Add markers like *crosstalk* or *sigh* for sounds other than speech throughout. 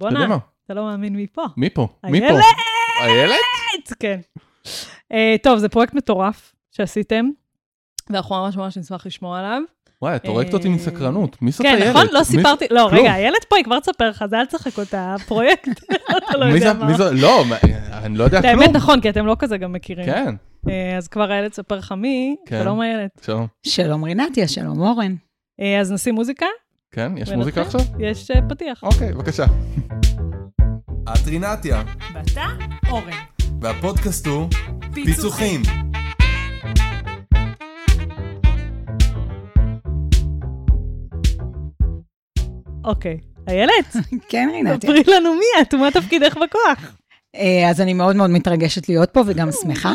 בואנה. אתה לא מאמין מי פה. מי פה? מי פה? איילת! איילת? כן. אה, טוב, זה פרויקט מטורף שעשיתם, ואנחנו ממש ממש נשמח לשמוע עליו. וואי, את הורגת אותי אה, מסקרנות. מי זאת כן, איילת? נכון? לא סיפרתי, לא. רגע, איילת פה, היא כבר תספר לך, זה אל תשחק אותה, הפרויקט. *laughs* אתה לא יודע? מה. מי זה? לא, אני לא יודע כלום. האמת נכון, כי אתם לא כזה גם מכירים. כן, אה, אז כבר איילת תספר לך מי, כן. שלום איילת. שלום. שלום רינתיה, שלום אורן. אז נשים מוזיקה? כן, יש? מוזיקה עכשיו? יש אה, פתיח. אוקיי, בבקשה. את רינתיה, ואתה? אורן. והפודקאסט הוא פיצוחים. אוקיי. איילת, *laughs* כן, רינתיה. ספרי לנו מי את ומה תפקידך בכוח. אה, אז אני מאוד מאוד מתרגשת להיות פה וגם שמחה.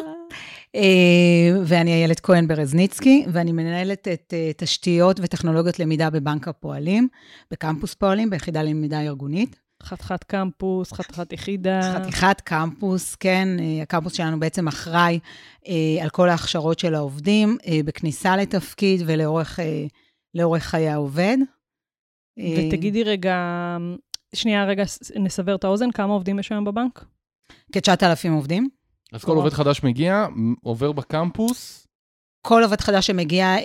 אה, ואני איילת כהן ברזניצקי, ואני מנהלת את אה, תשתיות וטכנולוגיות למידה בבנק הפועלים, בקמפוס פועלים, ביחידה ללמידה ארגונית. חתיכת קמפוס, חתיכת יחידה. חתיכת קמפוס, כן, אה, הקמפוס שלנו בעצם אחראי על כל ההכשרות של העובדים, בכניסה לתפקיד ולאורך לאורך חיי העובד. ותגידי רגע, שנייה, רגע, נסבר את האוזן, כמה עובדים יש היום בבנק? כ-9,000 עובדים. אז כל עובד חדש מגיע, עובר בקמפוס, כל עובד חדש שמגיע אה,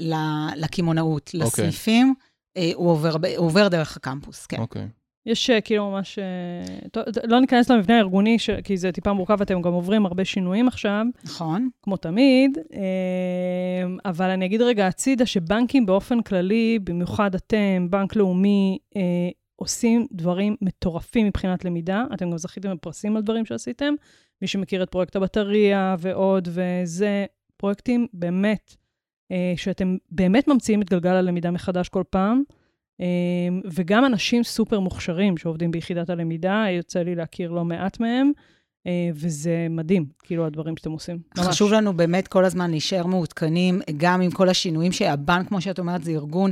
ל- לקמעונאות, אוקיי. לסניפים, אה, הוא, עובר, הוא עובר דרך הקמפוס, כן. אוקיי. יש אה, כאילו ממש... אה, טוב, לא ניכנס למבנה הארגוני, ש- כי זה טיפה מורכב, אתם גם עוברים הרבה שינויים עכשיו, נכון. כמו תמיד, אה, אבל אני אגיד רגע הצידה שבנקים באופן כללי, במיוחד אתם, בנק לאומי, אה, עושים דברים מטורפים מבחינת למידה. אתם גם זכיתם בפרסים על דברים שעשיתם. מי שמכיר את פרויקט הבטריה ועוד, וזה פרויקטים באמת, אה, שאתם באמת ממציאים את גלגל הלמידה מחדש כל פעם. אה, וגם אנשים סופר מוכשרים שעובדים ביחידת הלמידה, יוצא לי להכיר לא מעט מהם, אה, וזה מדהים, כאילו, הדברים שאתם עושים. ממש. חשוב לנו באמת כל הזמן להישאר מעודכנים, גם עם כל השינויים שהבנק, כמו שאת אומרת, זה ארגון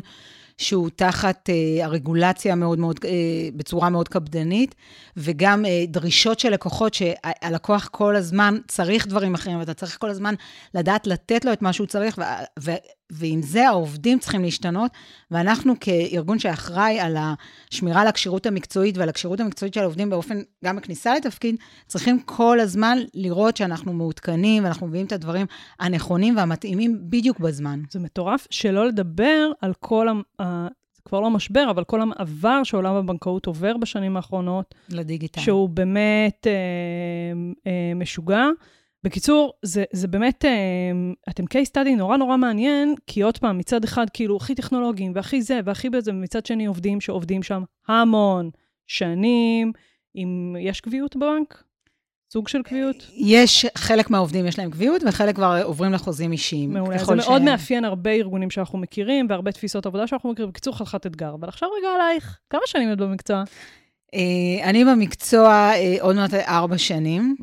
שהוא תחת אה, הרגולציה מאוד מאוד, אה, בצורה מאוד קפדנית, וגם אה, דרישות של לקוחות, שהלקוח כל הזמן צריך דברים אחרים, ואתה צריך כל הזמן לדעת לתת לו את מה שהוא צריך, ו- ועם זה העובדים צריכים להשתנות, ואנחנו כארגון שאחראי על השמירה על הכשירות המקצועית ועל הכשירות המקצועית של העובדים באופן, גם בכניסה לתפקיד, צריכים כל הזמן לראות שאנחנו מעודכנים, ואנחנו מביאים את הדברים הנכונים והמתאימים בדיוק בזמן. זה מטורף, שלא לדבר על כל, ה- זה כבר לא משבר, אבל כל המעבר שעולם הבנקאות עובר בשנים האחרונות, לדיגיטל. שהוא באמת אה, אה, משוגע. בקיצור, זה, זה באמת, אה, אתם case study נורא נורא מעניין, כי עוד פעם, מצד אחד, כאילו, הכי טכנולוגיים, והכי זה, והכי בזה, ומצד שני עובדים שעובדים שם המון שנים. אם יש קביעות בבנק? סוג של קביעות? יש, חלק מהעובדים יש להם קביעות, וחלק כבר עוברים לחוזים אישיים. מעולה. זה מאוד ש- מאפיין הרבה ארגונים שאנחנו מכירים, והרבה תפיסות עבודה שאנחנו מכירים. בקיצור, חתיכת אתגר. אבל עכשיו רגע עלייך, כמה שנים את במקצוע? אה, אני במקצוע אה, עוד מעט ארבע שנים.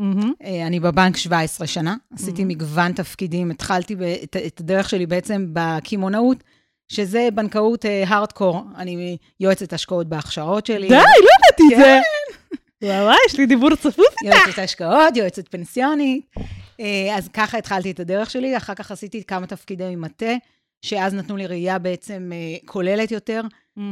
אה, אני בבנק 17 שנה, עשיתי Mhm. מגוון תפקידים, התחלתי את- את הדרך שלי בעצם בקמעונאות, שזה בנקאות הארדקור. אני יועצת השקעות בהכשרות שלי. די, לא ידעתי את זה. כן. וואי, יש לי דיבור צפוף. יועצת השקעות, יועצת פנסיונית. אז ככה התחלתי את הדרך שלי, אחר כך עשיתי כמה תפקידי מטה, שאז נתנו לי ראייה בעצם אה, כוללת יותר.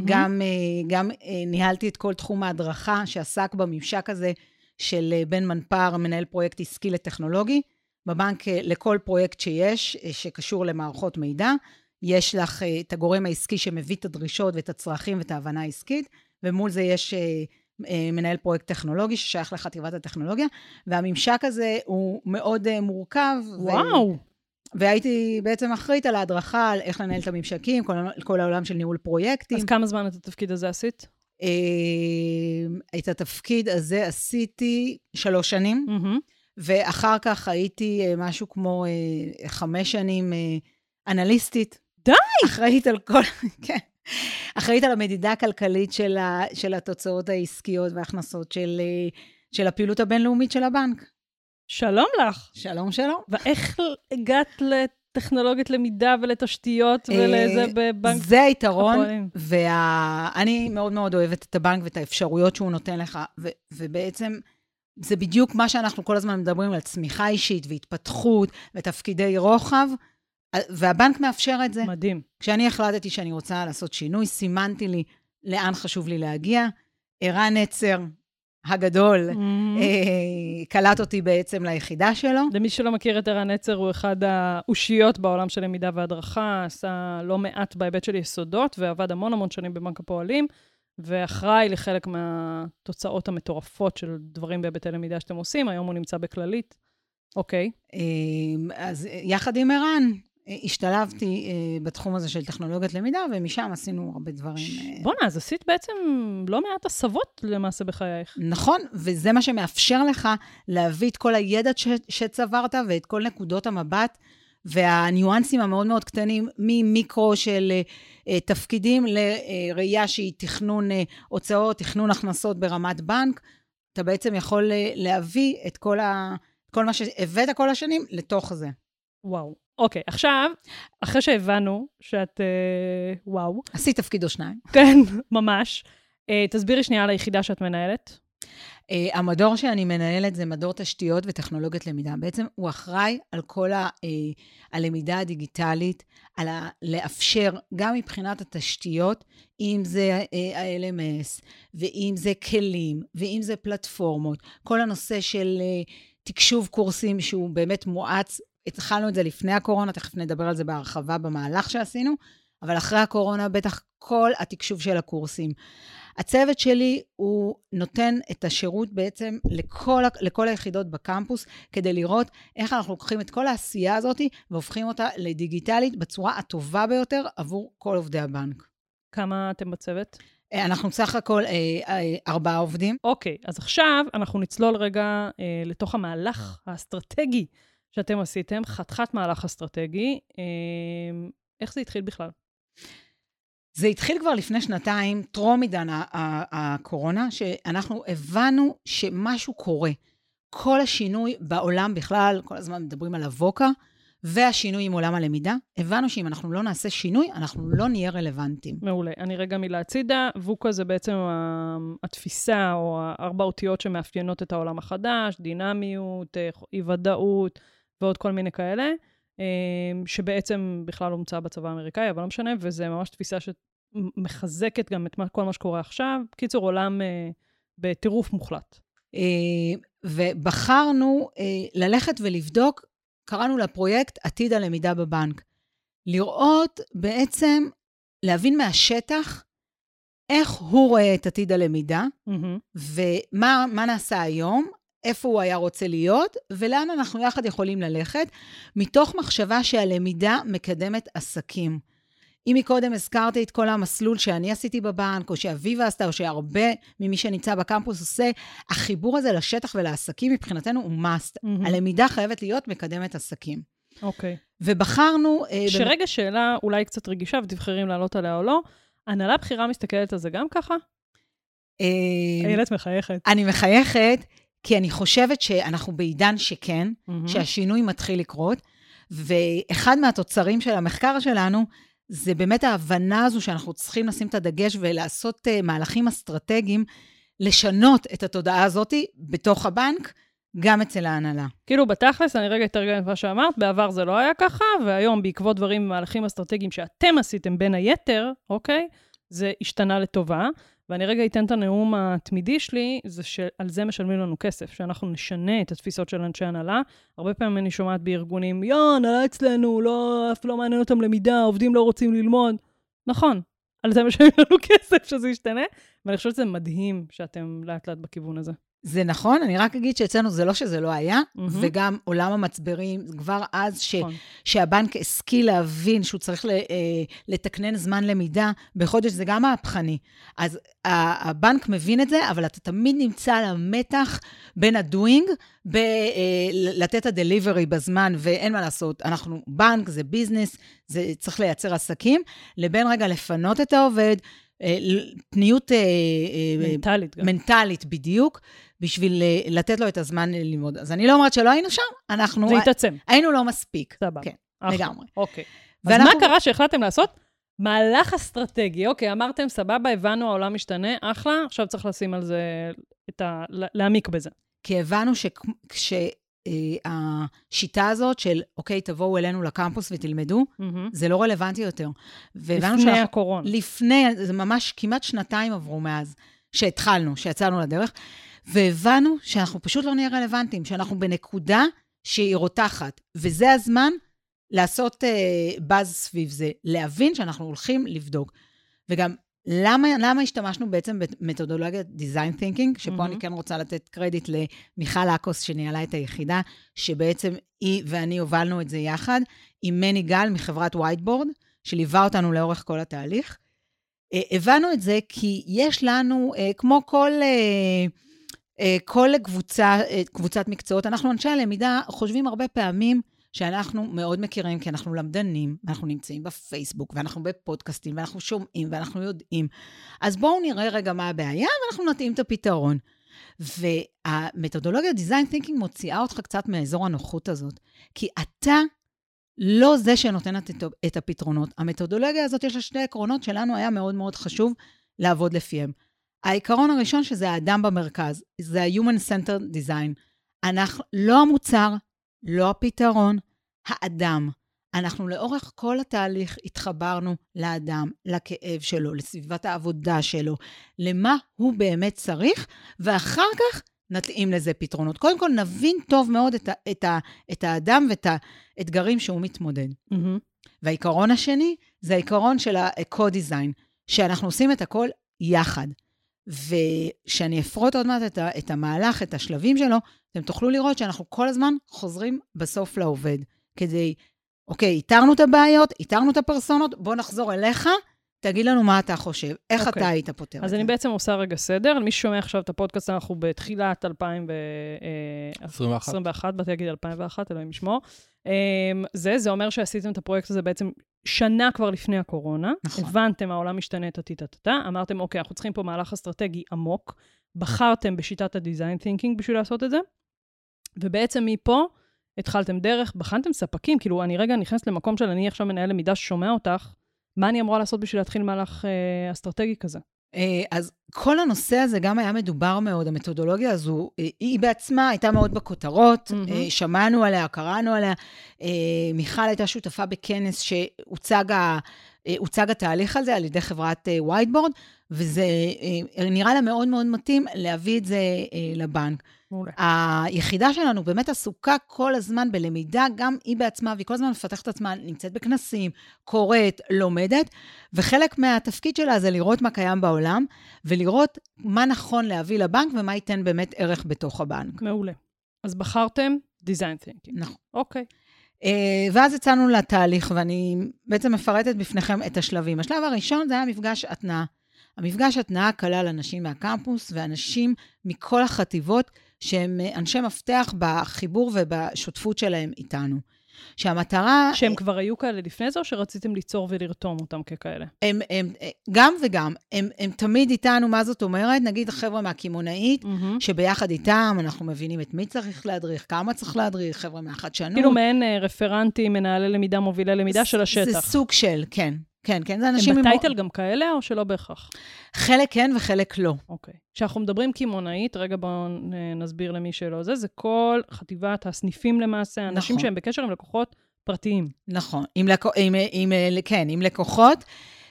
גם, אה, גם אה, ניהלתי את כל תחום ההדרכה שעסק בממשק הזה של בן מנפר, מנהל פרויקט עסקי לטכנולוגי. בבנק, לכל פרויקט שיש, שקשור למערכות מידע, יש לך את הגורם העסקי שמביא את הדרישות ואת הצרכים ואת ההבנה העסקית, ומול זה יש מנהל פרויקט טכנולוגי ששייך לחטיבת הטכנולוגיה, והממשק הזה הוא מאוד מורכב. ו- וואו. והייתי בעצם אחראית על ההדרכה, על איך לנהל את הממשקים, כל, כל העולם של ניהול פרויקטים. אז כמה זמן את התפקיד הזה עשית? אה, את התפקיד הזה עשיתי שלוש שנים, מהמם. ואחר כך הייתי אה, משהו כמו אה, חמש שנים אנליסטית. די! אחראית על כל, *laughs* כן. אחראית על המדידה הכלכלית של, ה, של התוצאות העסקיות וההכנסות של, של הפעילות הבינלאומית של הבנק. שלום לך. שלום, שלום. ואיך הגעת לטכנולוגית למידה ולתשתיות אה, ולזה בבנק זה היתרון? ואני מאוד מאוד אוהבת את הבנק ואת האפשרויות שהוא נותן לך, ו- ובעצם זה בדיוק מה שאנחנו כל הזמן מדברים על צמיחה אישית והתפתחות ותפקידי רוחב, והבנק מאפשר את זה. מדהים. כשאני החלטתי שאני רוצה לעשות שינוי, סימנתי לי לאן חשוב לי להגיע, ערן נצר הגדול Mm-hmm. אה, קלט אותי בעצם ליחידה שלו. למי שלא מכיר את ערן נצר, הוא אחד האושיות בעולם של למידה והדרכה, עשה לא מעט בהיבט של יסודות, ועבד המון המון שנים בבנק הפועלים, ואחראי לחלק מהתוצאות המטורפות של דברים בהיבטי למידה שאתם עושים. היום הוא נמצא בכללית. אוקיי. אה, אז יחד עם ערן, אה, השתלבתי אה, בתחום הזה של טכנולוגיית למידה, ומשם עשינו הרבה דברים. אה, בואנה, אז עשית בעצם לא מעט הסבות למעשה בחייך. נכון, וזה מה שמאפשר לך להביא את כל הידע ש- שצברת ואת כל נקודות המבט והניואנסים המאוד מאוד קטנים, ממיקרו של uh, תפקידים לראייה שהיא תכנון uh, הוצאות, תכנון הכנסות ברמת בנק. אתה בעצם יכול uh, להביא את כל, ה, כל מה שהבאת כל השנים לתוך זה. וואו. אוקיי, עכשיו, אחרי שהבנו שאת, אה, וואו, עשית תפקיד או שניים. *laughs* כן, ממש, אה, תסבירי שנייה על היחידה שאת מנהלת. Uh, המדור שאני מנהלת זה מדור תשתיות וטכנולוגיית למידה. בעצם הוא אחראי על כל ה, uh, הלמידה הדיגיטלית, על ה, לאפשר, גם מבחינת התשתיות, אם זה uh, ה-LMS, ואם זה כלים, ואם זה פלטפורמות, כל הנושא של uh, תקשוב קורסים שהוא באמת מואץ. התחלנו את זה לפני הקורונה, תכף נדבר על זה בהרחבה במהלך שעשינו, אבל אחרי הקורונה בטח כל התקשוב של הקורסים. הצוות שלי הוא נותן את השירות בעצם לכל, לכל היחידות בקמפוס, כדי לראות איך אנחנו לוקחים את כל העשייה הזאת והופכים אותה לדיגיטלית בצורה הטובה ביותר עבור כל עובדי הבנק. כמה אתם בצוות? אה, אנחנו סך הכל אה, אה, ארבעה עובדים. אוקיי, אז עכשיו אנחנו נצלול רגע אה, לתוך המהלך האסטרטגי שאתם עשיתם, חתיכת מהלך אסטרטגי. אה, איך זה התחיל בכלל? זה התחיל כבר לפני שנתיים, טרום עידן הקורונה, שאנחנו הבנו שמשהו קורה. כל השינוי בעולם בכלל, כל הזמן מדברים על הווקה, והשינוי עם עולם הלמידה, הבנו שאם אנחנו לא נעשה שינוי, אנחנו לא נהיה רלוונטיים. מעולה. אני רגע מילה הצידה. ווקה זה בעצם התפיסה או הארבע אותיות שמאפיינות את העולם החדש, דינמיות, אה, אי-ודאות ועוד כל מיני כאלה. שבעצם בכלל הומצא בצבא האמריקאי, אבל לא משנה, וזה ממש תפיסה שמחזקת גם את כל מה שקורה עכשיו. בקיצור, עולם אה, בטירוף מוחלט. אה, ובחרנו אה, ללכת ולבדוק, קראנו לפרויקט עתיד הלמידה בבנק. לראות בעצם, להבין מהשטח איך הוא רואה את עתיד הלמידה, Mm-hmm. ומה נעשה היום, איפה הוא היה רוצה להיות, ולאן אנחנו יחד יכולים ללכת, מתוך מחשבה שהלמידה מקדמת עסקים. אם מקודם הזכרתי את כל המסלול שאני עשיתי בבנק, או שאביבה עשתה, או שהרבה ממי שנמצא בקמפוס עושה, החיבור הזה לשטח ולעסקים מבחינתנו הוא must. מהמם. הלמידה חייבת להיות מקדמת עסקים. אוקיי. ובחרנו... אה, שרגע שאלה אולי קצת רגישה, ותבחרי אם לעלות עליה או לא, הנהלה בכירה מסתכלת על זה גם ככה? אה, איילת מחייכת. אני מחייכת, כי אני חושבת שאנחנו בעידן שכן, מהמם. שהשינוי מתחיל לקרות, ואחד מהתוצרים של המחקר שלנו, זה באמת ההבנה הזו שאנחנו צריכים לשים את הדגש ולעשות uh, מהלכים אסטרטגיים, לשנות את התודעה הזאת בתוך הבנק, גם אצל ההנהלה. כאילו, בתכלס, אני רגע אתרגם את מה שאמרת, בעבר זה לא היה ככה, והיום, בעקבות דברים ומהלכים אסטרטגיים שאתם עשיתם בין היתר, אוקיי? זה השתנה לטובה. ואני רגע אתן את הנאום התמידי שלי, זה שעל זה משלמים לנו כסף, שאנחנו נשנה את התפיסות של אנשי הנהלה. הרבה פעמים אני שומעת בארגונים, יא, הנהלה אצלנו, לא, אף לא מעניין אותם למידה, עובדים לא רוצים ללמוד. נכון, על זה משלמים לנו *laughs* כסף שזה ישתנה, ואני חושבת שזה מדהים שאתם לאט לאט בכיוון הזה. זה נכון, אני רק אגיד שאצלנו זה לא שזה לא היה, מהמם. וגם עולם המצברים, כבר אז ש, נכון. שהבנק השכיל להבין שהוא צריך ל, אה, לתקנן זמן למידה, בחודש זה גם מהפכני. אז הבנק מבין את זה, אבל אתה תמיד נמצא על המתח בין ה-doing, לתת את ה-delivery בזמן, ואין מה לעשות, אנחנו בנק, זה ביזנס, זה צריך לייצר עסקים, לבין רגע לפנות את העובד, אה, פניות... אה, אה, מנטלית גם. מנטלית בדיוק, בשביל אה, לתת לו את הזמן ללמוד. אז אני לא אומרת שלא היינו שם, אנחנו זה התעצם, היינו לא מספיק. סבבה. כן, אחלה. לגמרי. אוקיי. אז מה קרה שהחלטתם לעשות? מהלך אסטרטגי. אוקיי, אמרתם, סבבה, הבנו, העולם משתנה, אחלה, עכשיו צריך לשים על זה, את ה... לה- להעמיק בזה. כי הבנו שהשיטה הזאת של, אוקיי, תבואו אלינו לקמפוס ותלמדו, מהמם. זה לא רלוונטי יותר. לפני שאנחנו- הקורונה. לפני, זה ממש כמעט שנתיים עברו מאז. שהתחלנו, שיצאנו לדרך, והבנו שאנחנו פשוט לא נהיה רלוונטיים, שאנחנו בנקודה שהיא רותחת, וזה הזמן לעשות uh, באז סביב זה, להבין שאנחנו הולכים לבדוק. וגם, למה, למה השתמשנו בעצם במתודולוגיית design thinking, שפה אממ. אני כן רוצה לתת קרדיט למיכל אקוס, שניהלה את היחידה, שבעצם היא ואני הובלנו את זה יחד, עם מני גל מחברת וייטבורד, שליווה אותנו לאורך כל התהליך. אה, הבנו את זה כי יש לנו, אה, כמו כל... אה, כל קבוצה, קבוצת מקצועות, אנחנו אנשי הלמידה חושבים הרבה פעמים שאנחנו מאוד מכירים, כי אנחנו למדנים, ואנחנו נמצאים בפייסבוק, ואנחנו בפודקאסטים, ואנחנו שומעים, ואנחנו יודעים. אז בואו נראה רגע מה הבעיה, ואנחנו נתאים את הפתרון. והמתודולוגיה design thinking מוציאה אותך קצת מאזור הנוחות הזאת, כי אתה לא זה שנותן את הפתרונות. המתודולוגיה הזאת, יש לה שני עקרונות שלנו היה מאוד מאוד חשוב לעבוד לפיהם. העיקרון הראשון, שזה האדם במרכז, זה ה-Human Centered Design. אנחנו, לא המוצר, לא הפתרון, האדם. אנחנו לאורך כל התהליך התחברנו לאדם, לכאב שלו, לסביבת העבודה שלו, למה הוא באמת צריך, ואחר כך נתאים לזה פתרונות. קודם כל, נבין טוב מאוד את, ה, את, ה, את האדם ואת האתגרים שהוא מתמודד. Mm-hmm. והעיקרון השני זה העיקרון של ה-co-design, שאנחנו עושים את הכל יחד. וכשאני אפרוט עוד מעט את, ה, את המהלך, את השלבים שלו, אתם תוכלו לראות שאנחנו כל הזמן חוזרים בסוף לעובד. כדי, אוקיי, איתרנו את הבעיות, איתרנו את הפרסונות, בוא נחזור אליך, תגיד לנו מה אתה חושב, איך okay. אתה אוקיי. היית פותר את זה. אז אני בעצם עושה רגע סדר. למי ששומע עכשיו את הפודקאסט, אנחנו בתחילת 2021, אה, באתי להגיד 2001, אלוהים ישמור. אמ, זה, זה אומר שעשיתם את הפרויקט הזה בעצם שנה כבר לפני הקורונה. נכון. הבנתם, העולם משתנה, טה-טה-טה, אמרתם, אוקיי, אנחנו צריכים פה מהלך אסטרטגי עמוק. בחרתם בשיטת ה-design thinking בשביל לעשות את זה, ובעצם מפה התחלתם דרך, בחנתם ספקים, כאילו, אני רגע נכנסת למקום של אני עכשיו מנהל למידה ששומע אותך, מה אני אמורה לעשות בשביל להתחיל מהלך אה, אסטרטגי כזה? אה, אז כל הנושא הזה גם היה מדובר מאוד, המתודולוגיה הזו, אה, היא בעצמה הייתה מאוד בכותרות, mm-hmm. שמענו עליה, קראנו עליה. מיכל הייתה שותפה בכנס שהוצג התהליך הזה על ידי חברת וייטבורד, וזה נראה לה מאוד מאוד מתאים להביא את זה לבנק. מעולה. היחידה שלנו באמת עסוקה כל הזמן בלמידה, גם היא בעצמה, והיא כל הזמן מפתחת עצמה, נמצאת בכנסים, קוראת, לומדת, וחלק מהתפקיד שלה זה לראות מה קיים בעולם, ולראות מה נכון להביא לבנק ומה ייתן באמת ערך בתוך הבנק. מעולה. אז בחרתם design thinking. נכון. אוקיי. Okay. ואז יצאנו לתהליך, ואני בעצם מפרטת בפניכם את השלבים. השלב הראשון זה היה מפגש התנעה. המפגש התנעה כלל אנשים מהקמפוס ואנשים מכל החטיבות שהם אנשי מפתח בחיבור ובשותפות שלהם איתנו. שהמטרה... שהם כבר היו כאלה לפני זה, או שרציתם ליצור ולרתום אותם ככאלה? הם, הם, גם וגם. הם, הם תמיד איתנו, מה זאת אומרת? נגיד החבר'ה מהקמעונאית, mm-hmm. שביחד איתם אנחנו מבינים את מי צריך להדריך, כמה צריך להדריך, חבר'ה מהחדשנות. כאילו מעין אה, רפרנטים, מנהלי למידה, מובילי למידה של השטח. זה סוג של, כן. כן, כן, זה אנשים... הם בטייטל עם... גם כאלה, או שלא בהכרח? חלק כן וחלק לא. אוקיי. כשאנחנו מדברים קמעונאית, רגע בואו נסביר למי שלא זה, זה כל חטיבת הסניפים למעשה, אנשים נכון. שהם בקשר עם לקוחות פרטיים. נכון, עם, לקו... עם, עם, עם, כן, עם לקוחות,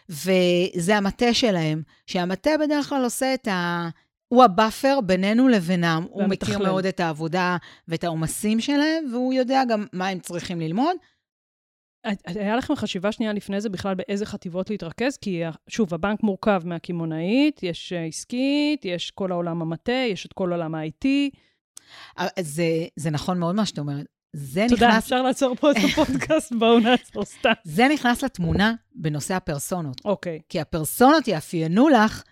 וזה המטה שלהם, שהמטה בדרך כלל עושה את ה... הוא ה buffer בינינו לבינם. הוא מכיר מאוד את העבודה ואת העומסים שלהם, והוא יודע גם מה הם צריכים ללמוד. היה לכם חשיבה שנייה לפני זה בכלל באיזה חטיבות להתרכז? כי שוב, הבנק מורכב מהקמעונאית, יש אה, עסקית, יש כל העולם המטה, יש את כל עולם ה-IT. אה, זה, זה נכון מאוד מה שאת אומרת. זה תודה, נכנס... אפשר לעצור פה את הפודקאסט, בואו נעצור סתם. *laughs* זה נכנס לתמונה בנושא הפרסונות. אוקיי. Okay. כי הפרסונות יאפיינו לך,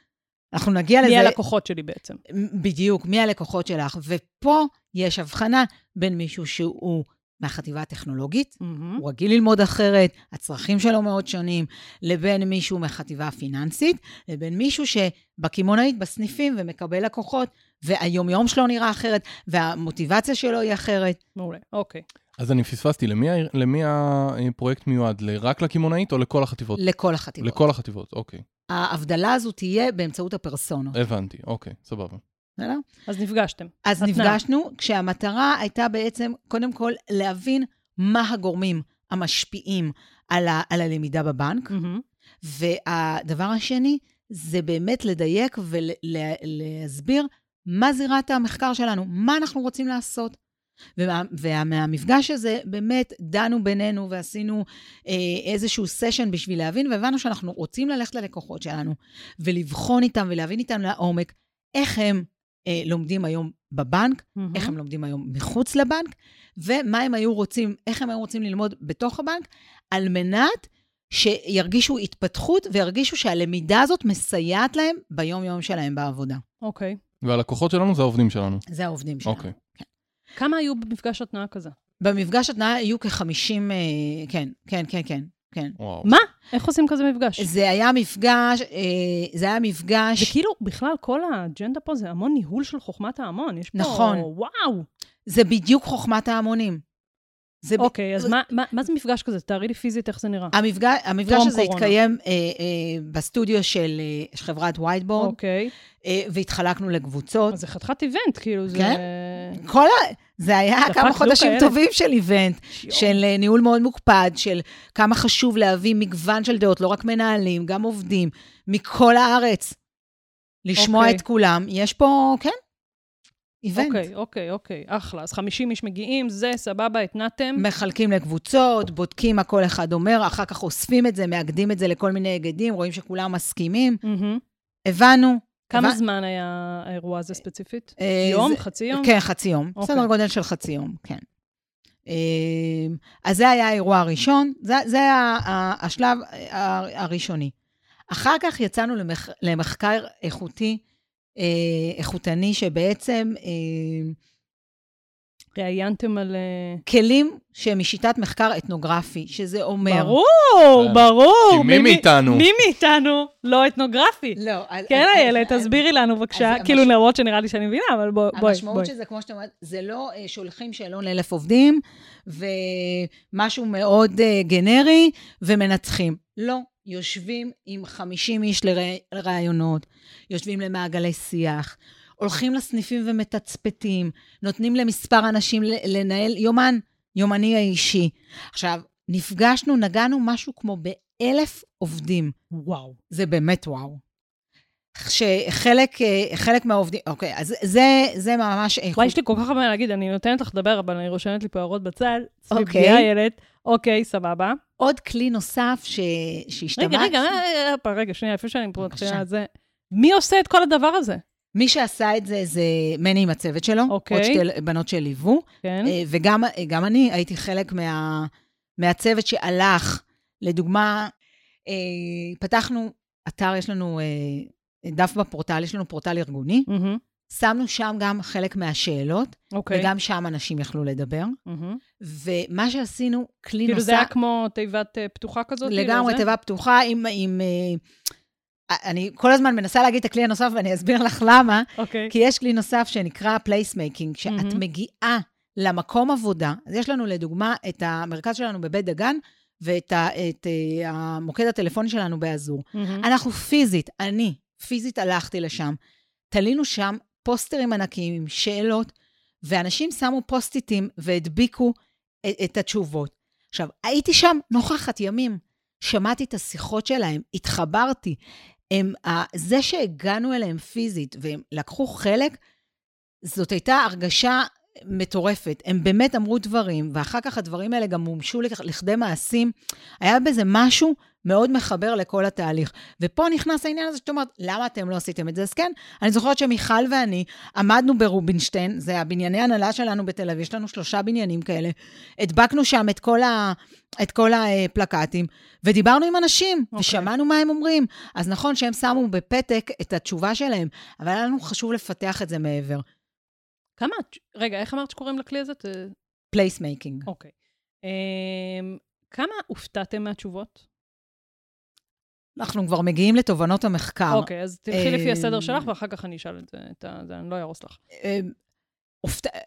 אנחנו נגיע לזה... מי הלקוחות שלי בעצם. בדיוק, מי הלקוחות שלך. ופה יש הבחנה בין מישהו שהוא מהחטיבה הטכנולוגית, mm-hmm. הוא רגיל ללמוד אחרת, הצרכים שלו מאוד שונים, לבין מישהו מהחטיבה הפיננסית, לבין מישהו שבקמעונאית, בסניפים, ומקבל לקוחות, והיומיום שלו נראה אחרת, והמוטיבציה שלו היא אחרת. מעולה, אוקיי. אז אני פספסתי, למי, למי הפרויקט מיועד? רק לקמעונאית או לכל החטיבות? לכל החטיבות. לכל החטיבות, אוקיי. ההבדלה הזו תהיה באמצעות הפרסונות. הבנתי, אוקיי, סבבה. בסדר? אז נפגשתם. אז התנא. נפגשנו, כשהמטרה הייתה בעצם, קודם כל, להבין מה הגורמים המשפיעים על, ה, על הלמידה בבנק, mm-hmm. והדבר השני, זה באמת לדייק ולהסביר מה זירת המחקר שלנו, מה אנחנו רוצים לעשות. ומהמפגש הזה באמת דנו בינינו ועשינו אה, איזשהו סשן בשביל להבין, והבנו שאנחנו רוצים ללכת ללקוחות שלנו ולבחון איתם ולהבין איתם לעומק איך הם אה, לומדים היום בבנק, mm-hmm. איך הם לומדים היום מחוץ לבנק, ומה הם היו רוצים, איך הם היו רוצים ללמוד בתוך הבנק, על מנת שירגישו התפתחות וירגישו שהלמידה הזאת מסייעת להם ביום-יום שלהם בעבודה. אוקיי. Okay. והלקוחות שלנו זה העובדים שלנו. זה העובדים שלנו. אוקיי. Okay. כן. כמה היו במפגש התנועה כזה? במפגש התנועה היו כ-50, אה, כן, כן, כן, כן. כן. וואו. מה? איך עושים כזה מפגש? זה היה מפגש, אה, זה היה מפגש... זה כאילו, בכלל, כל האג'נדה פה זה המון ניהול של חוכמת ההמון. יש פה... נכון. וואו. זה בדיוק חוכמת ההמונים. אוקיי, ב... אז מה, מה, מה זה מפגש כזה? תארי לי פיזית איך זה נראה. המפגש, המפגש הזה קורונה. התקיים אה, אה, בסטודיו של אה, חברת וייטבורד. אוקיי. אה, והתחלקנו לקבוצות. אז זה חתיכת event, כאילו, זה... כן. כל ה... זה היה כמה חודשים כאלה. טובים של event, שיום. של אה, ניהול מאוד מוקפד, של כמה חשוב להביא מגוון של דעות, לא רק מנהלים, גם עובדים, מכל הארץ. לשמוע אוקיי. את כולם. יש פה, כן, איבנט. אוקיי, אוקיי, אוקיי, אחלה. אז 50 איש מגיעים, זה, סבבה, התנעתם. מחלקים לקבוצות, בודקים מה כל אחד אומר, אחר כך אוספים את זה, מאגדים את זה לכל מיני היגדים, רואים שכולם מסכימים. Mm-hmm. הבנו. כמה הבנ... זמן היה האירוע הזה ספציפית? אה, יום? זה... חצי יום? כן, חצי יום. אוקיי. סדר גודל של חצי יום, כן. אה, אז זה היה האירוע הראשון, זה, זה היה השלב הראשוני. אחר כך יצאנו למח, למחקר איכותי אה, איכותני, שבעצם... אה, ראיינתם על... אה, כלים שהם משיטת מחקר אתנוגרפי, שזה אומר... ברור, כן. ברור. מי מאיתנו? מי מאיתנו לא אתנוגרפי? לא. כן, איילת, תסבירי לנו בבקשה. כאילו, למרות שנראה לי שאני מבינה, אבל בואי, בואי. המשמעות של זה, כמו שאתה אומרת, זה לא שולחים שאלון לאלף עובדים, ומשהו מאוד גנרי, ומנצחים. לא. יושבים עם 50 איש לראיונות, יושבים למעגלי שיח, הולכים לסניפים ומתצפתים, נותנים למספר אנשים לנהל יומן, יומני האישי. עכשיו, נפגשנו, נגענו משהו כמו באלף עובדים. וואו. זה באמת וואו. שחלק אה, חלק מהעובדים, אוקיי, אז זה, זה ממש איכות. וואי, יש לי כל כך הרבה להגיד, אני נותנת לך לדבר, אבל אני רושמת לי פה הערות בצד. אוקיי. איילת. אוקיי, סבבה. עוד כלי נוסף ש... שהשתמשת... רגע, רגע, רגע, רגע, שנייה, איפה שאני פה מתחילה את זה. מי עושה את כל הדבר הזה? מי שעשה את זה, זה מני עם הצוות שלו. אוקיי. עוד שתי בנות שליוו. כן. אה, וגם אני הייתי חלק מה, מהצוות שהלך. לדוגמה, אה, פתחנו אתר, יש לנו דף בפורטל, יש לנו פורטל ארגוני. Mm-hmm. שמנו שם גם חלק מהשאלות, okay. אוקיי. וגם שם אנשים יכלו לדבר. אממ. ומה שעשינו, כלי כאילו נוסף... כאילו זה היה כמו תיבת אה, פתוחה כזאת? לגמרי, תיבה פתוחה עם... עם אה, אני כל הזמן מנסה להגיד את הכלי הנוסף, ואני אסביר לך למה. אוקיי. אוקיי. כי יש כלי נוסף שנקרא placemaking, שאת אממ. מגיעה למקום עבודה, אז יש לנו לדוגמה את המרכז שלנו בבית דגן, ואת ה, את, אה, המוקד הטלפוני שלנו באזור. אממ. אנחנו פיזית, אני פיזית הלכתי לשם, תלינו שם פוסטרים ענקיים עם שאלות, ואנשים שמו פוסט-איטים והדביקו את, את התשובות. עכשיו, הייתי שם נוכחת ימים, שמעתי את השיחות שלהם, התחברתי. הם, זה שהגענו אליהם פיזית והם לקחו חלק, זאת הייתה הרגשה מטורפת. הם באמת אמרו דברים, ואחר כך הדברים האלה גם מומשו לכדי מעשים. היה בזה משהו מאוד מחבר לכל התהליך. ופה נכנס העניין הזה שאת אומרת, למה אתם לא עשיתם את זה? אז כן, אני זוכרת שמיכל ואני עמדנו ברובינשטיין, זה הבנייני הנהלה שלנו בתל אביב, יש לנו שלושה בניינים כאלה. הדבקנו שם את כל, ה, את כל הפלקטים, ודיברנו עם אנשים, okay. אוקיי. ושמענו מה הם אומרים. אז נכון שהם שמו בפתק את התשובה שלהם, אבל היה לנו חשוב לפתח את זה מעבר. כמה, רגע, איך אמרת שקוראים לכלי הזה? placemaking. אוקיי. אמ, כמה הופתעתם מהתשובות? אנחנו כבר מגיעים לתובנות המחקר. אוקיי, אז תלכי לפי הסדר שלך, ואחר כך אני אשאל את זה, את זה אני לא אהרוס לך. אמ,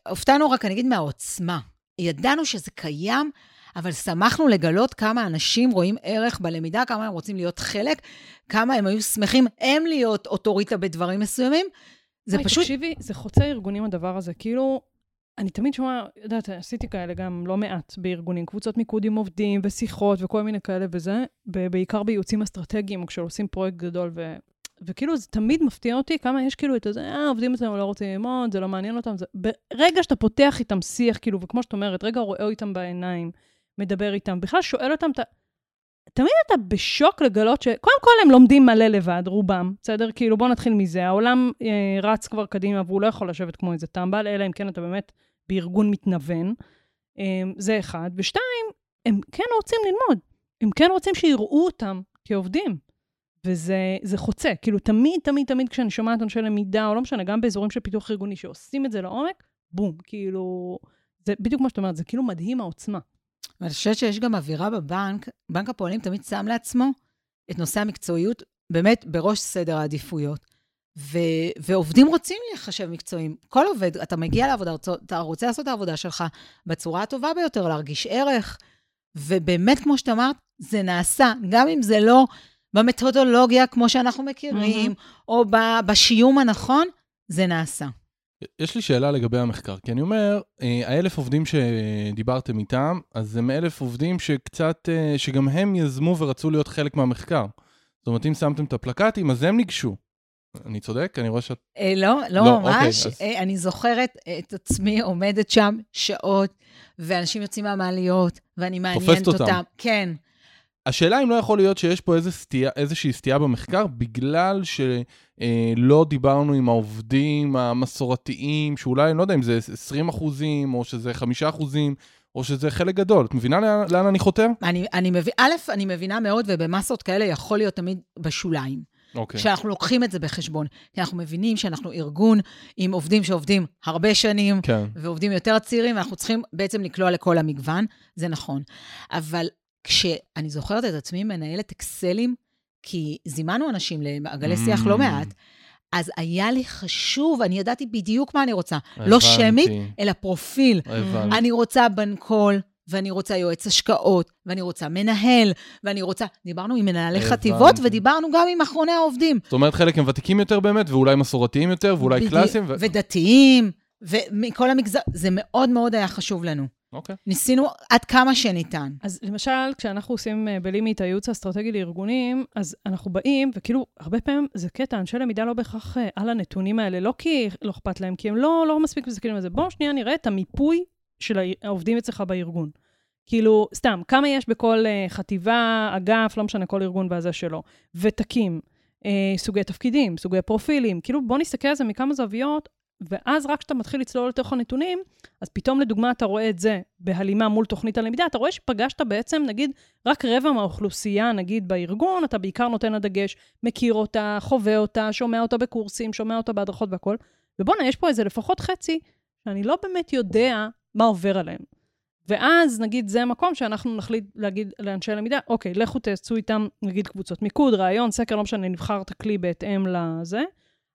הופתענו רק, אני אגיד, מהעוצמה. ידענו שזה קיים, אבל שמחנו לגלות כמה אנשים רואים ערך בלמידה, כמה הם רוצים להיות חלק, כמה הם היו שמחים הם להיות אוטוריטה בדברים מסוימים. זה פשוט... תקשיבי, זה חוצה ארגונים הדבר הזה. כאילו, אני תמיד שומע, יודעת, עשיתי כאלה גם לא מעט בארגונים, קבוצות מיקוד עם עובדים ושיחות וכל מיני כאלה וזה, בעיקר בייעוצים אסטרטגיים, כשעושים פרויקט גדול, וכאילו זה תמיד מפתיע אותי כמה יש כאילו את זה, אה, עובדים אצלנו לא רוצים ללמוד, זה לא מעניין אותם. זה... ברגע שאתה פותח איתם שיח, כאילו, וכמו שאת אומרת, רגע רואה איתם בעיניים, מדבר איתם, בכלל שואל אותם, אתה... תמיד אתה בשוק לגלות שקודם כל הם לומדים מלא לבד, רובם, בסדר? כאילו, בוא נתחיל מזה. העולם אה, רץ כבר קדימה והוא לא יכול לשבת כמו איזה טמבל, אלא אם כן אתה באמת בארגון מתנוון. אה, זה אחד. ושתיים, הם כן רוצים ללמוד. הם כן רוצים שיראו אותם כעובדים. וזה חוצה. כאילו, תמיד, תמיד, תמיד כשאני שומעת אנשי למידה, או לא משנה, גם באזורים של פיתוח ארגוני שעושים את זה לעומק, בום, כאילו, זה בדיוק מה שאת אומרת, זה כאילו מדהים העוצמה. ואני חושבת שיש גם אווירה בבנק, בנק הפועלים תמיד שם לעצמו את נושא המקצועיות באמת בראש סדר העדיפויות. ו- ועובדים רוצים להיחשב מקצועיים. כל עובד, אתה מגיע לעבודה, אתה רוצה לעשות את העבודה שלך בצורה הטובה ביותר, להרגיש ערך, ובאמת, כמו שאת אמרת, זה נעשה, גם אם זה לא במתודולוגיה כמו שאנחנו מכירים, mm-hmm. או בשיום הנכון, זה נעשה. יש לי שאלה לגבי המחקר, כי אני אומר, אה, האלף עובדים שדיברתם איתם, אז הם אלף עובדים שקצת, אה, שגם הם יזמו ורצו להיות חלק מהמחקר. זאת אומרת, אם שמתם את הפלקטים, אז הם ניגשו. אני צודק? אני רואה שאת... אה, לא, לא, לא ממש. אוקיי, אז... אני זוכרת את עצמי עומדת שם שעות, ואנשים יוצאים מהמעליות, ואני מעניינת אותם. אותם. כן. השאלה אם לא יכול להיות שיש פה איזה סטייה, איזושהי סטייה במחקר, בגלל שלא אה, דיברנו עם העובדים המסורתיים, שאולי, אני לא יודע אם זה 20 אחוזים, או שזה 5 אחוזים, או שזה חלק גדול. את מבינה לאן, לאן אני חותר? אני, אני מבין, א', אני מבינה מאוד, ובמסות כאלה יכול להיות תמיד בשוליים. אוקיי. Okay. שאנחנו לוקחים את זה בחשבון. כי אנחנו מבינים שאנחנו ארגון עם עובדים שעובדים הרבה שנים, כן. ועובדים יותר צעירים, ואנחנו צריכים בעצם לקלוע לכל המגוון, זה נכון. אבל כשאני זוכרת את עצמי מנהלת אקסלים, כי זימנו אנשים למעגלי שיח לא mm. מעט, אז היה לי חשוב, אני ידעתי בדיוק מה אני רוצה. לא הבנתי. לא שמית, אלא פרופיל. הבנתי. אני רוצה בנקול, ואני רוצה יועץ השקעות, ואני רוצה מנהל, ואני רוצה... דיברנו עם מנהלי הבנתי. חטיבות, ודיברנו גם עם אחרוני העובדים. זאת אומרת, חלק הם ותיקים יותר באמת, ואולי מסורתיים יותר, ואולי בדי... קלאסיים. ו... ודתיים, ומכל המגזר, זה מאוד מאוד היה חשוב לנו. אוקיי. Okay. ניסינו עד כמה שניתן. אז למשל, כשאנחנו עושים אה, בלימי את הייעוץ האסטרטגי לארגונים, אז אנחנו באים, וכאילו, הרבה פעמים זה קטע, אנשי למידה לא בהכרח אה, על הנתונים האלה, לא כי לא אכפת להם, כי הם לא, לא מספיק מסתכלים על זה. בואו שנייה נראה את המיפוי של העובדים אצלך בארגון. כאילו, סתם, כמה יש בכל uh, חטיבה, אגף, לא משנה, כל ארגון והזה שלו. ותקים, uh, סוגי תפקידים, סוגי פרופילים. כאילו, בוא נסתכל על זה מכמה זוויות, ואז רק כשאתה מתחיל לצלול לתוך הנתונים, אז פתאום לדוגמה אתה רואה את זה בהלימה מול תוכנית הלמידה, אתה רואה שפגשת בעצם, נגיד, רק רבע מהאוכלוסייה, נגיד, בארגון, אתה בעיקר נותן לה דגש, מכיר אותה, חווה אותה, שומע אותה בקורסים, שומע אותה בהדרכות והכול. ובואנה, יש פה איזה לפחות חצי, שאני לא באמת יודע מה עובר עליהם. ואז, נגיד, זה מקום שאנחנו נחליט להגיד לאנשי למידה, אוקיי, לכו תעשו איתם, נגיד, קבוצות מיקוד, ראיון, סקר, לא משנה, נבחר את הכלי בהתאם לזה.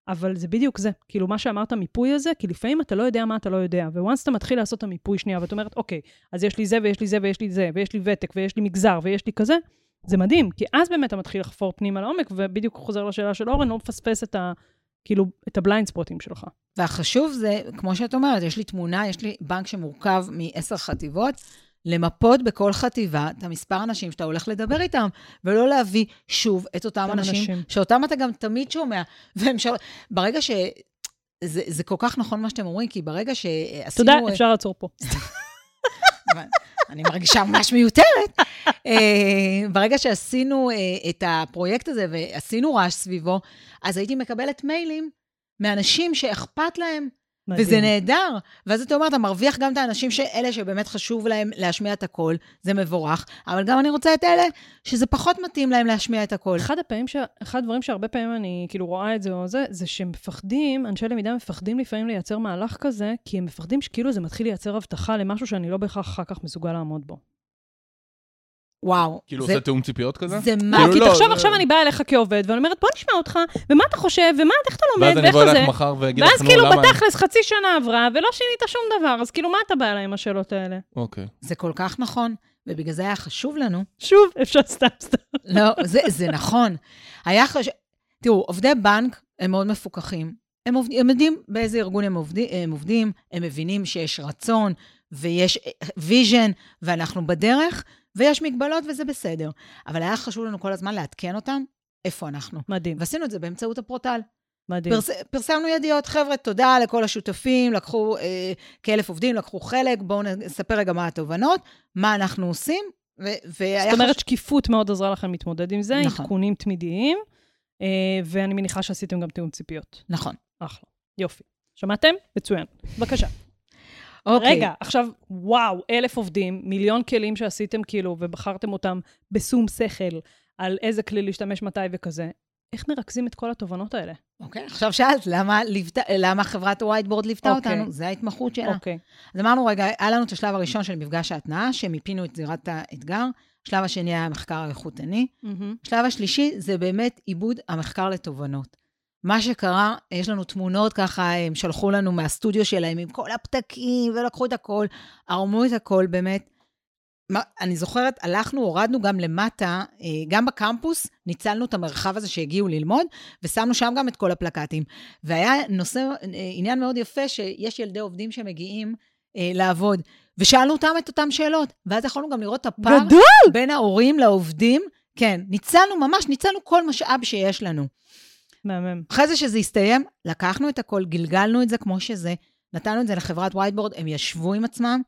אבל זה בדיוק זה. כאילו, מה שאמרת, המיפוי הזה, כי לפעמים אתה לא יודע מה אתה לא יודע. וואנס אתה מתחיל לעשות את המיפוי שנייה, ואת אומרת, אוקיי, אז יש לי זה, ויש לי זה, ויש לי זה, ויש לי ותק, ויש לי מגזר, ויש לי כזה, זה מדהים, כי אז באמת אתה מתחיל לחפור פנימה לעומק, ובדיוק חוזר לשאלה של אורן, לא מפספס את ה... כאילו, את ה blind spotים שלך. והחשוב זה, כמו שאת אומרת, יש לי תמונה, יש לי בנק שמורכב מעשר חטיבות, למפות בכל חטיבה את המספר אנשים שאתה הולך לדבר איתם, ולא להביא שוב את אותם אנשים, אנשים, שאותם אתה גם תמיד שומע. והם שואלים, ברגע ש... זה, זה כל כך נכון מה שאתם אומרים, כי ברגע שעשינו... תודה, אפשר לעצור פה. *laughs* אני מרגישה ממש מיותרת. אה, ברגע שעשינו אה, את הפרויקט הזה ועשינו רעש סביבו, אז הייתי מקבלת מיילים מאנשים שאכפת להם מדהים. וזה נהדר. ואז אתה אומר, אתה מרוויח גם את האנשים שאלה שבאמת חשוב להם להשמיע את הקול, זה מבורך, אבל גם אני רוצה את אלה שזה פחות מתאים להם להשמיע את הקול. אחד הפעמים, ש... אחד הדברים שהרבה פעמים אני כאילו רואה את זה או זה, זה שהם מפחדים, אנשי למידה מפחדים לפעמים לייצר מהלך כזה, כי הם מפחדים שכאילו זה מתחיל לייצר הבטחה למשהו שאני לא בהכרח אחר כך מסוגל לעמוד בו. וואו. כאילו זה, עושה תיאום ציפיות כזה? זה מה? כאילו כי לא, תחשוב, זה... עכשיו אני באה אליך כעובד, ואני אומרת, בוא נשמע אותך, ומה אתה חושב, ומה, איך אתה לומד, ואיך זה. ואז אני אבוא אליך מחר ואגיד לך, נו, כאילו למה... ואז כאילו בתכלס חצי שנה עברה, ולא שינית שום דבר, אז כאילו, מה אתה בא אליי עם השאלות האלה? אוקיי. זה כל כך נכון, ובגלל זה היה חשוב לנו. שוב, אפשר סתם סתם. לא, זה, זה נכון. היה חשוב... תראו, עובדי בנק הם מאוד מפוקחים. הם, עובד, הם יודעים באיזה ארגון הם, עובד, הם עובדים, הם מבינים שיש רצון ויש vision, ואנחנו בדרך, ויש מגבלות וזה בסדר. אבל היה חשוב לנו כל הזמן לעדכן אותם איפה אנחנו. מדהים, ועשינו את זה באמצעות הפורטל. מדהים. פרס, פרסמנו ידיעות, חבר'ה, תודה לכל השותפים, לקחו אה, כאלף עובדים, לקחו חלק, בואו נספר רגע מה התובנות, מה אנחנו עושים, ו- זאת אומרת, חשוב- שקיפות מאוד עזרה לכם להתמודד עם זה, נכון. עדכונים תמידיים, אה, ואני מניחה שעשיתם גם תיאום ציפיות. נכון. אחלה. יופי. שמעתם? מצוין. בבקשה. אוקיי. רגע, עכשיו, וואו, אלף עובדים, מיליון כלים שעשיתם כאילו, ובחרתם אותם בשום שכל, על איזה כלי להשתמש מתי וכזה. איך מרכזים את כל התובנות האלה? אוקיי, עכשיו שאלת, למה, ליוותה, למה חברת Whiteboard ליוותה אוקיי. אותנו? זה ההתמחות שלה. אוקיי. אז אמרנו, רגע, היה לנו את השלב הראשון של מפגש ההתנעה, שמיפינו את זירת האתגר. השלב השני היה המחקר האיכותני. מהמם. השלב השלישי זה באמת עיבוד המחקר לתובנות. מה שקרה, יש לנו תמונות ככה, הם שלחו לנו מהסטודיו שלהם עם כל הפתקים, ולקחו את הכל, ערמו את הכל באמת. מה, אני זוכרת, הלכנו, הורדנו גם למטה, אה, גם בקמפוס, ניצלנו את המרחב הזה שהגיעו ללמוד, ושמנו שם גם את כל הפלקטים. והיה נושא, אה, עניין מאוד יפה, שיש ילדי עובדים שמגיעים אה, לעבוד, ושאלנו אותם את אותן שאלות, ואז יכולנו גם לראות את הפער גדול! בין ההורים לעובדים. כן, ניצלנו, ממש ניצלנו כל משאב שיש לנו. מהמם. אחרי זה שזה הסתיים, לקחנו את הכל, גלגלנו את זה כמו שזה, נתנו את זה לחברת וייטבורד, הם ישבו עם עצמם,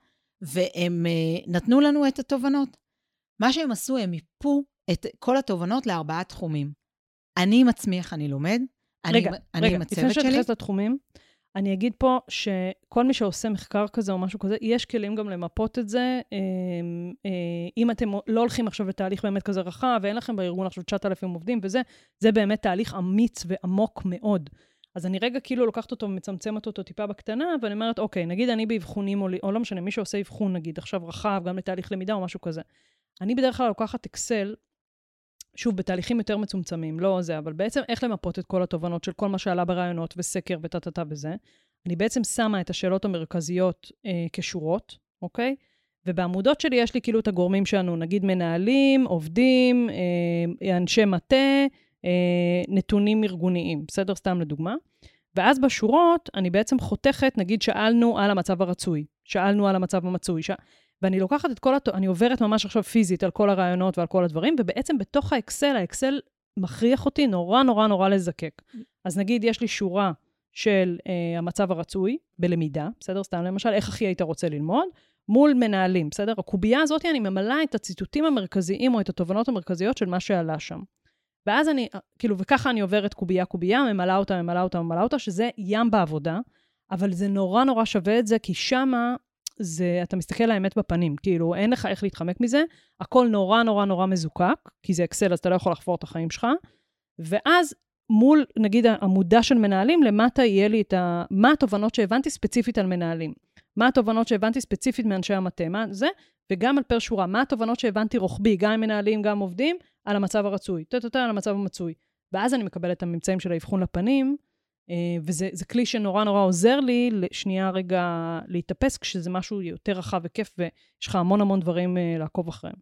והם uh, נתנו לנו את התובנות. מה שהם עשו, הם מיפו את כל התובנות לארבעה תחומים. אני עם עצמי, איך אני לומד, רגע, אני, אני רגע, עם לפני הצוות שלי. שנתייחס לתחומים, אני אגיד פה שכל מי שעושה מחקר כזה או משהו כזה, יש כלים גם למפות את זה. אה, אה, אם אתם לא הולכים עכשיו לתהליך באמת כזה רחב, ואין לכם בארגון עכשיו 9,000 עובדים וזה, זה באמת תהליך אמיץ ועמוק מאוד. אז אני רגע כאילו לוקחת אותו ומצמצמת אותו טיפה בקטנה, ואני אומרת, אוקיי, נגיד אני באבחונים, או לא משנה, מי שעושה אבחון, נגיד, עכשיו רחב, גם לתהליך למידה או משהו כזה. אני בדרך כלל לוקחת אקסל, שוב, בתהליכים יותר מצומצמים, לא זה, אבל בעצם איך למפות את כל התובנות של כל מה שעלה ברעיונות וסקר וטה-טה-טה וזה. אני בעצם שמה את השאלות המרכזיות אה, כשורות, אוקיי? ובעמודות שלי יש לי כאילו את הגורמים שלנו, נגיד מנהלים, עובדים, אה, אנשי מטה, אה, נתונים ארגוניים, בסדר? סתם לדוגמה. ואז בשורות אני בעצם חותכת, נגיד שאלנו על המצב הרצוי, שאלנו על המצב המצוי, ש... ואני לוקחת את כל, הת... אני עוברת ממש עכשיו פיזית על כל הרעיונות ועל כל הדברים, ובעצם בתוך האקסל, האקסל מכריח אותי נורא נורא נורא לזקק. אז נגיד, יש לי שורה של אה, המצב הרצוי בלמידה, בסדר? סתם למשל, איך הכי היית רוצה ללמוד? מול מנהלים, בסדר? הקובייה הזאת, אני ממלאה את הציטוטים המרכזיים או את התובנות המרכזיות של מה שעלה שם. ואז אני, כאילו, וככה אני עוברת קובייה-קובייה, ממלאה אותה, ממלאה אותה, ממלאה אותה, שזה ים בעבודה, אבל זה נורא נורא שווה את זה, כי שמה זה, אתה מסתכל לאמת בפנים, כאילו, אין לך איך להתחמק מזה, הכל נורא נורא נורא מזוקק, כי זה אקסל, אז אתה לא יכול לחפור את החיים שלך, ואז מול, נגיד, העמודה של מנהלים, למטה יהיה לי את ה... מה התובנות שהבנתי ספציפית על מנהלים. מה התובנות שהבנתי ספציפית מאנשי המטה, מה זה, וגם על פר שורה, מה התובנות שהבנתי רוחבי, גם עם מנהלים, גם עובדים, על המצב הרצוי, טה-טה-טה, על המצב המצוי. ואז אני מקבלת את הממצאים של האבחון לפנים, וזה זה כלי שנורא נורא עוזר לי לשנייה רגע להתאפס, כשזה משהו יותר רחב וכיף, ויש לך המון המון דברים אה, לעקוב אחריהם.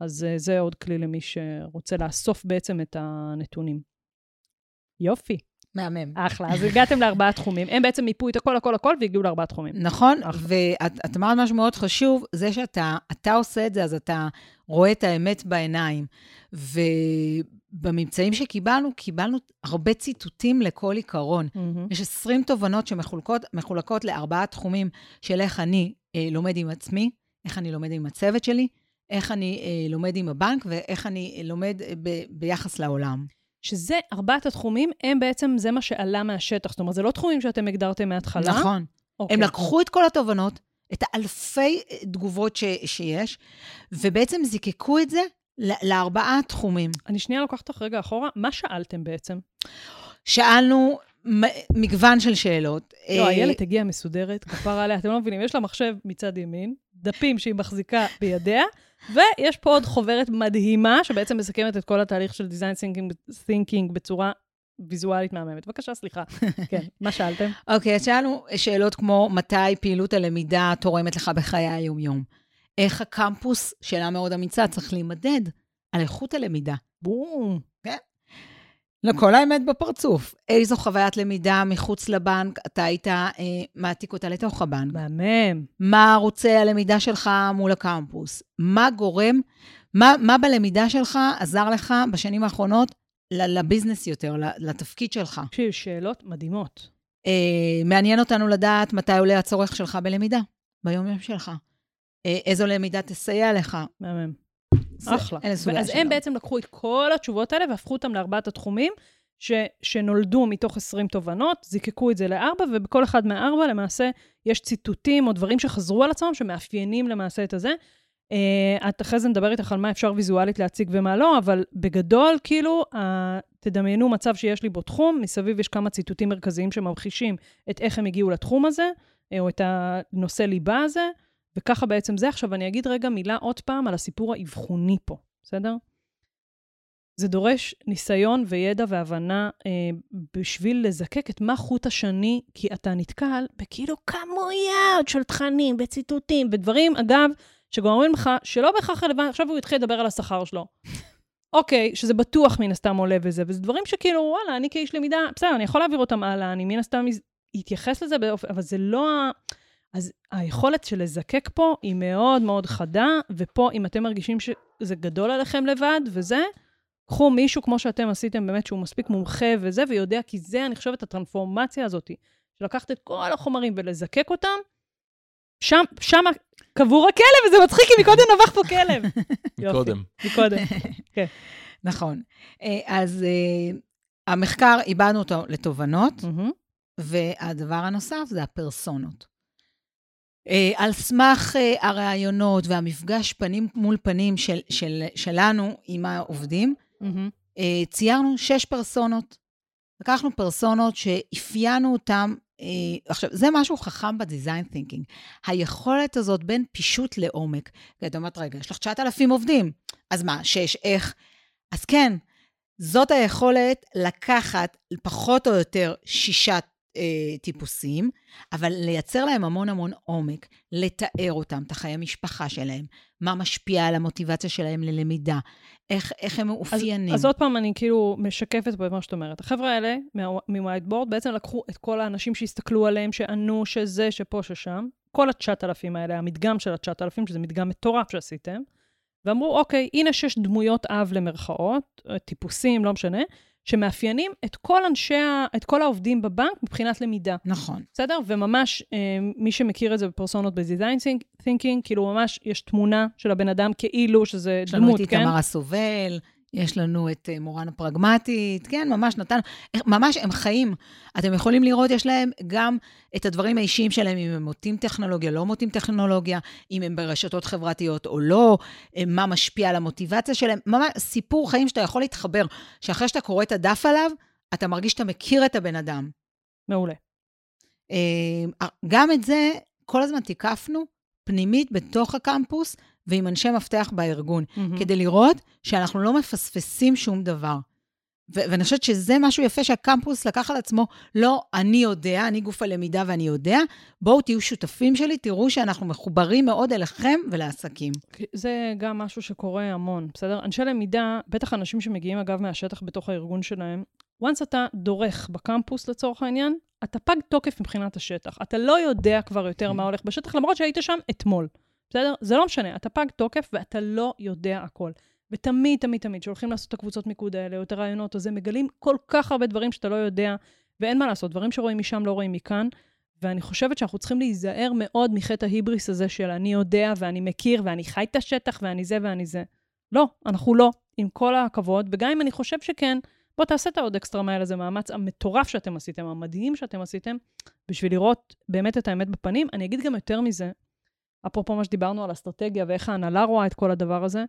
אז אה, זה עוד כלי למי שרוצה לאסוף בעצם את הנתונים. יופי, מהמם. אחלה. אז הגעתם לארבעה תחומים. הם בעצם מיפו את הכל, הכל, הכל, והגיעו לארבעה תחומים. נכון. ואת את אמרת משהו מאוד חשוב, זה שאתה אתה עושה את זה, אז אתה רואה את האמת בעיניים. ובממצאים שקיבלנו, קיבלנו הרבה ציטוטים לכל עיקרון. מהמם. יש 20 תובנות שמחולקות לארבעה תחומים של איך אני אה, לומד עם עצמי, איך אני לומד עם הצוות שלי, איך אני אה, לומד עם הבנק ואיך אני אה, לומד אה, ב, ביחס לעולם. שזה ארבעת התחומים, הם בעצם, זה מה שעלה מהשטח. זאת אומרת, זה לא תחומים שאתם הגדרתם מההתחלה. נכון. אוקיי. הם לקחו את כל התובנות, את האלפי אה, תגובות ש, שיש, ובעצם זיקקו את זה לארבעה תחומים. אני שנייה לוקחת אותך רגע אחורה. מה שאלתם בעצם? שאלנו מגוון של שאלות. לא, אה, איילת הגיעה מסודרת, כפרה עליה, אתם לא מבינים, יש לה מחשב מצד ימין, דפים שהיא מחזיקה בידיה, ויש פה עוד חוברת מדהימה, שבעצם מסכמת את כל התהליך של design thinking, thinking בצורה ויזואלית מהממת. בבקשה, סליחה. *laughs* כן, מה שאלתם? אוקיי, אז שאלנו שאלות כמו, מתי פעילות הלמידה תורמת לך בחיי היום-יום? איך הקמפוס, שאלה מאוד אמיצה, צריך להימדד על איכות הלמידה. בום. לכל האמת בפרצוף. איזו חוויית למידה מחוץ לבנק אתה היית אה, מעתיק אותה לתוך הבנק? מהמם. מה ערוצי הלמידה שלך מול הקמפוס? מה גורם, מה, מה בלמידה שלך עזר לך בשנים האחרונות לביזנס יותר, לתפקיד שלך. תקשיב, שאלות מדהימות. אה, מעניין אותנו לדעת מתי עולה הצורך שלך בלמידה, ביום-יום שלך. אה, איזו למידה תסייע לך. מהמם. אחלה. אלה סוגי אז הם. בעצם לקחו את כל התשובות האלה והפכו אותם לארבעת התחומים ש, שנולדו מתוך 20 תובנות, זיקקו את זה לארבע, ובכל אחד מהארבע למעשה יש ציטוטים או דברים שחזרו על עצמם, שמאפיינים למעשה את הזה. Uh, את אחרי זה נדבר איתך על מה אפשר ויזואלית להציג ומה לא, אבל בגדול, כאילו, uh, תדמיינו מצב שיש לי בו תחום, מסביב יש כמה ציטוטים מרכזיים שממחישים את איך הם הגיעו לתחום הזה, אה, או את הנושא ליבה הזה, וככה בעצם זה. עכשיו, אני אגיד רגע מילה עוד פעם על הסיפור האבחוני פה, בסדר? זה דורש ניסיון וידע והבנה אה, בשביל לזקק את מה חוט השני, כי אתה נתקל בכאילו כמויות של תכנים וציטוטים ודברים, אגב, שגורמים לך שלא בהכרח רלוונטי, עכשיו הוא התחיל לדבר על השכר שלו. אוקיי, שזה בטוח מן הסתם עולה וזה, וזה דברים שכאילו, וואלה, אני כאיש למידה, בסדר, אני יכול להעביר אותם הלאה, אני מן הסתם אתייחס לזה באופן, אבל זה לא ה... אז היכולת של לזקק פה היא מאוד מאוד חדה, ופה, אם אתם מרגישים שזה גדול עליכם לבד וזה, קחו מישהו כמו שאתם עשיתם, באמת, שהוא מספיק מומחה וזה, ויודע, כי זה, אני חושבת, הטרנספורמציה הזאת, של לקחת את כל החומרים ולזקק אותם, שם, שם קבור הכלב, וזה מצחיק, כי מקודם נבח פה כלב. *laughs* יופי, קודם. מקודם. *laughs* נכון. אה, אז אה, המחקר, איבדנו אותו לתובנות. והדבר הנוסף זה הפרסונות. אה, על סמך אה, הראיונות והמפגש פנים מול פנים של, של, שלנו עם העובדים. אה, ציירנו שש פרסונות. לקחנו פרסונות שאפיינו אותם, עכשיו, זה משהו חכם בדיזיין תינקינג. היכולת הזאת בין פישוט לעומק. את אומרת, רגע, יש לך 9,000 עובדים, אז מה, שש, איך? אז כן, זאת היכולת לקחת פחות או יותר שישה אה, טיפוסים, אבל לייצר להם המון המון עומק, לתאר אותם, את החיי המשפחה שלהם, מה משפיע על המוטיבציה שלהם ללמידה, איך, איך הם אז, מאופיינים. אז עוד פעם, אני כאילו משקפת פה את מה שאת אומרת. החבר'ה האלה, מווייטבורד, בעצם לקחו את כל האנשים שהסתכלו עליהם, שענו, שזה, שפה, ששם, כל ה-9,000 האלה, המדגם של ה-9,000, שזה מדגם מטורף שעשיתם, ואמרו, אוקיי, הנה שש דמויות אב למרכאות, טיפוסים, לא משנה, שמאפיינים את כל אנשי, ה- את כל העובדים בבנק מבחינת למידה. נכון. בסדר? וממש, אה, מי שמכיר את זה בפרסונות בדיזיין תינקינג, כאילו ממש יש תמונה של הבן אדם כאילו שזה יש לנו דמות, את כן? איתמר הסובל, יש לנו את אה, מורן הפרגמטית, כן, ממש נתנו, איך- ממש הם חיים. אתם יכולים לראות, יש להם גם את הדברים האישיים שלהם, אם הם מוטים טכנולוגיה, לא מוטים טכנולוגיה, אם הם ברשתות חברתיות או לא, אה, מה משפיע על המוטיבציה שלהם, ממש סיפור חיים שאתה יכול להתחבר, שאחרי שאתה קורא את הדף עליו, אתה מרגיש שאתה מכיר את הבן אדם. מעולה. אה, גם את זה כל הזמן תיקפנו פנימית בתוך הקמפוס ועם אנשי מפתח בארגון, מהמם. כדי לראות שאנחנו לא מפספסים שום דבר. ו- ואני חושבת שזה משהו יפה שהקמפוס לקח על עצמו, לא, אני יודע, אני גוף הלמידה ואני יודע, בואו תהיו שותפים שלי, תראו שאנחנו מחוברים מאוד אליכם ולעסקים. זה גם משהו שקורה המון, בסדר? אנשי למידה, בטח אנשים שמגיעים אגב מהשטח בתוך הארגון שלהם, once אתה דורך בקמפוס לצורך העניין, אתה פג תוקף מבחינת השטח. אתה לא יודע כבר יותר מה הולך בשטח, למרות שהיית שם אתמול, בסדר? זה לא משנה, אתה פג תוקף ואתה לא יודע הכל. ותמיד, תמיד, תמיד, כשהולכים לעשות את הקבוצות מיקוד האלה, או את הרעיונות, או זה, מגלים כל כך הרבה דברים שאתה לא יודע, ואין מה לעשות, דברים שרואים משם לא רואים מכאן. ואני חושבת שאנחנו צריכים להיזהר מאוד מחטא ההיבריס הזה של אני יודע ואני מכיר ואני חי את השטח ואני זה ואני זה. לא, אנחנו לא, עם כל הכבוד, וגם אם אני חושב שכן, בוא תעשה את העוד אקסטרה מייל הזה, מאמץ המטורף שאתם עשיתם, המדהים שאתם עשיתם, בשביל לראות באמת את האמת בפנים. אני אגיד גם יותר מזה, אפרופו מה שדיברנו על אסטרטגיה ואיך ההנהלה רואה את כל הדבר הזה,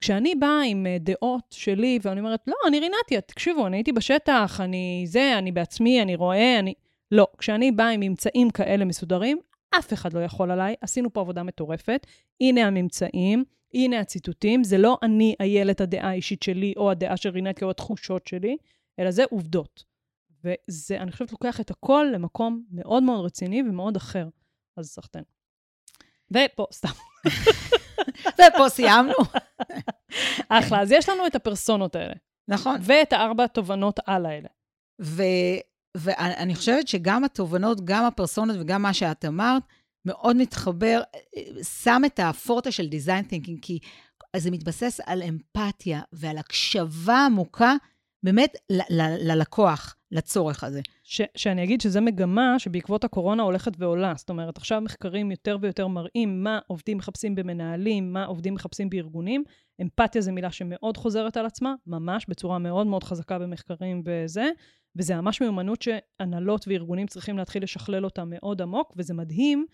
כשאני באה עם אה, דעות שלי, ואני אומרת, לא, אני רינתי, תקשיבו, אני הייתי בשטח, אני זה, אני בעצמי, אני רואה, אני... לא, כשאני באה עם ממצאים כאלה מסודרים, אף אחד לא יכול עליי, עשינו פה עבודה מטורפת, הנה הממצאים, הנה הציטוטים, זה לא אני איילת הדעה האישית שלי, או הדעה של רינתי, או התחושות שלי, אלא זה עובדות. וזה, אני חושבת, לוקח את הכל למקום מאוד מאוד רציני ומאוד אחר. אז סחטיין. ופה, סתם. ופה סיימנו. אחלה, אז יש לנו את הפרסונות האלה, נכון. ואת הארבע תובנות על האלה. ו, ואני חושבת שגם התובנות, גם הפרסונות וגם מה שאת אמרת, מאוד מתחבר, שם את הפורטה של דיזיין תינקינג, כי זה מתבסס על אמפתיה ועל הקשבה עמוקה באמת ל- ל- ללקוח, לצורך הזה. ש, שאני אגיד שזו מגמה שבעקבות הקורונה הולכת ועולה. זאת אומרת, עכשיו מחקרים יותר ויותר מראים מה עובדים מחפשים במנהלים, מה עובדים מחפשים בארגונים. אמפתיה זו מילה שמאוד חוזרת על עצמה, ממש, בצורה מאוד מאוד חזקה במחקרים וזה, וזה ממש מיומנות שהנהלות וארגונים צריכים להתחיל לשכלל אותה מאוד עמוק, וזה מדהים,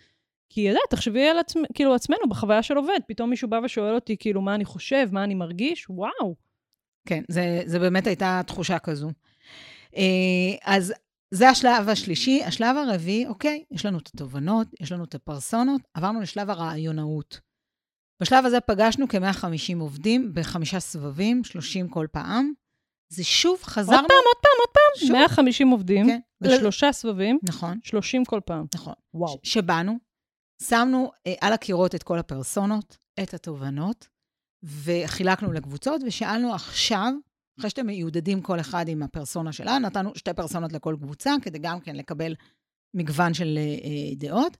כי יודעת, תחשבי על עצמ, כאילו עצמנו בחוויה של עובד, פתאום מישהו בא ושואל אותי, כאילו, מה אני חושב, מה אני מרגיש, וואו. כן, זה, זה באמת הייתה תחושה כזו. אה, אז זה השלב השלישי. השלב הרביעי, אוקיי, יש לנו את התובנות, יש לנו את הפרסונות, עברנו לשלב הרעיונאות. בשלב הזה פגשנו כ-150 עובדים בחמישה סבבים, 30 כל פעם. זה שוב חזרנו... עוד פעם, עוד פעם, עוד פעם. שוב. 150 עובדים, כן. לשלושה סבבים, נכון, 30 כל פעם. נכון. וואו. ש- שבאנו, שמנו אה, על הקירות את כל הפרסונות, את התובנות, וחילקנו לקבוצות, ושאלנו עכשיו, אחרי שאתם מיודדים כל אחד עם הפרסונה שלה, נתנו שתי פרסונות לכל קבוצה, כדי גם כן לקבל מגוון של אה, אה, דעות.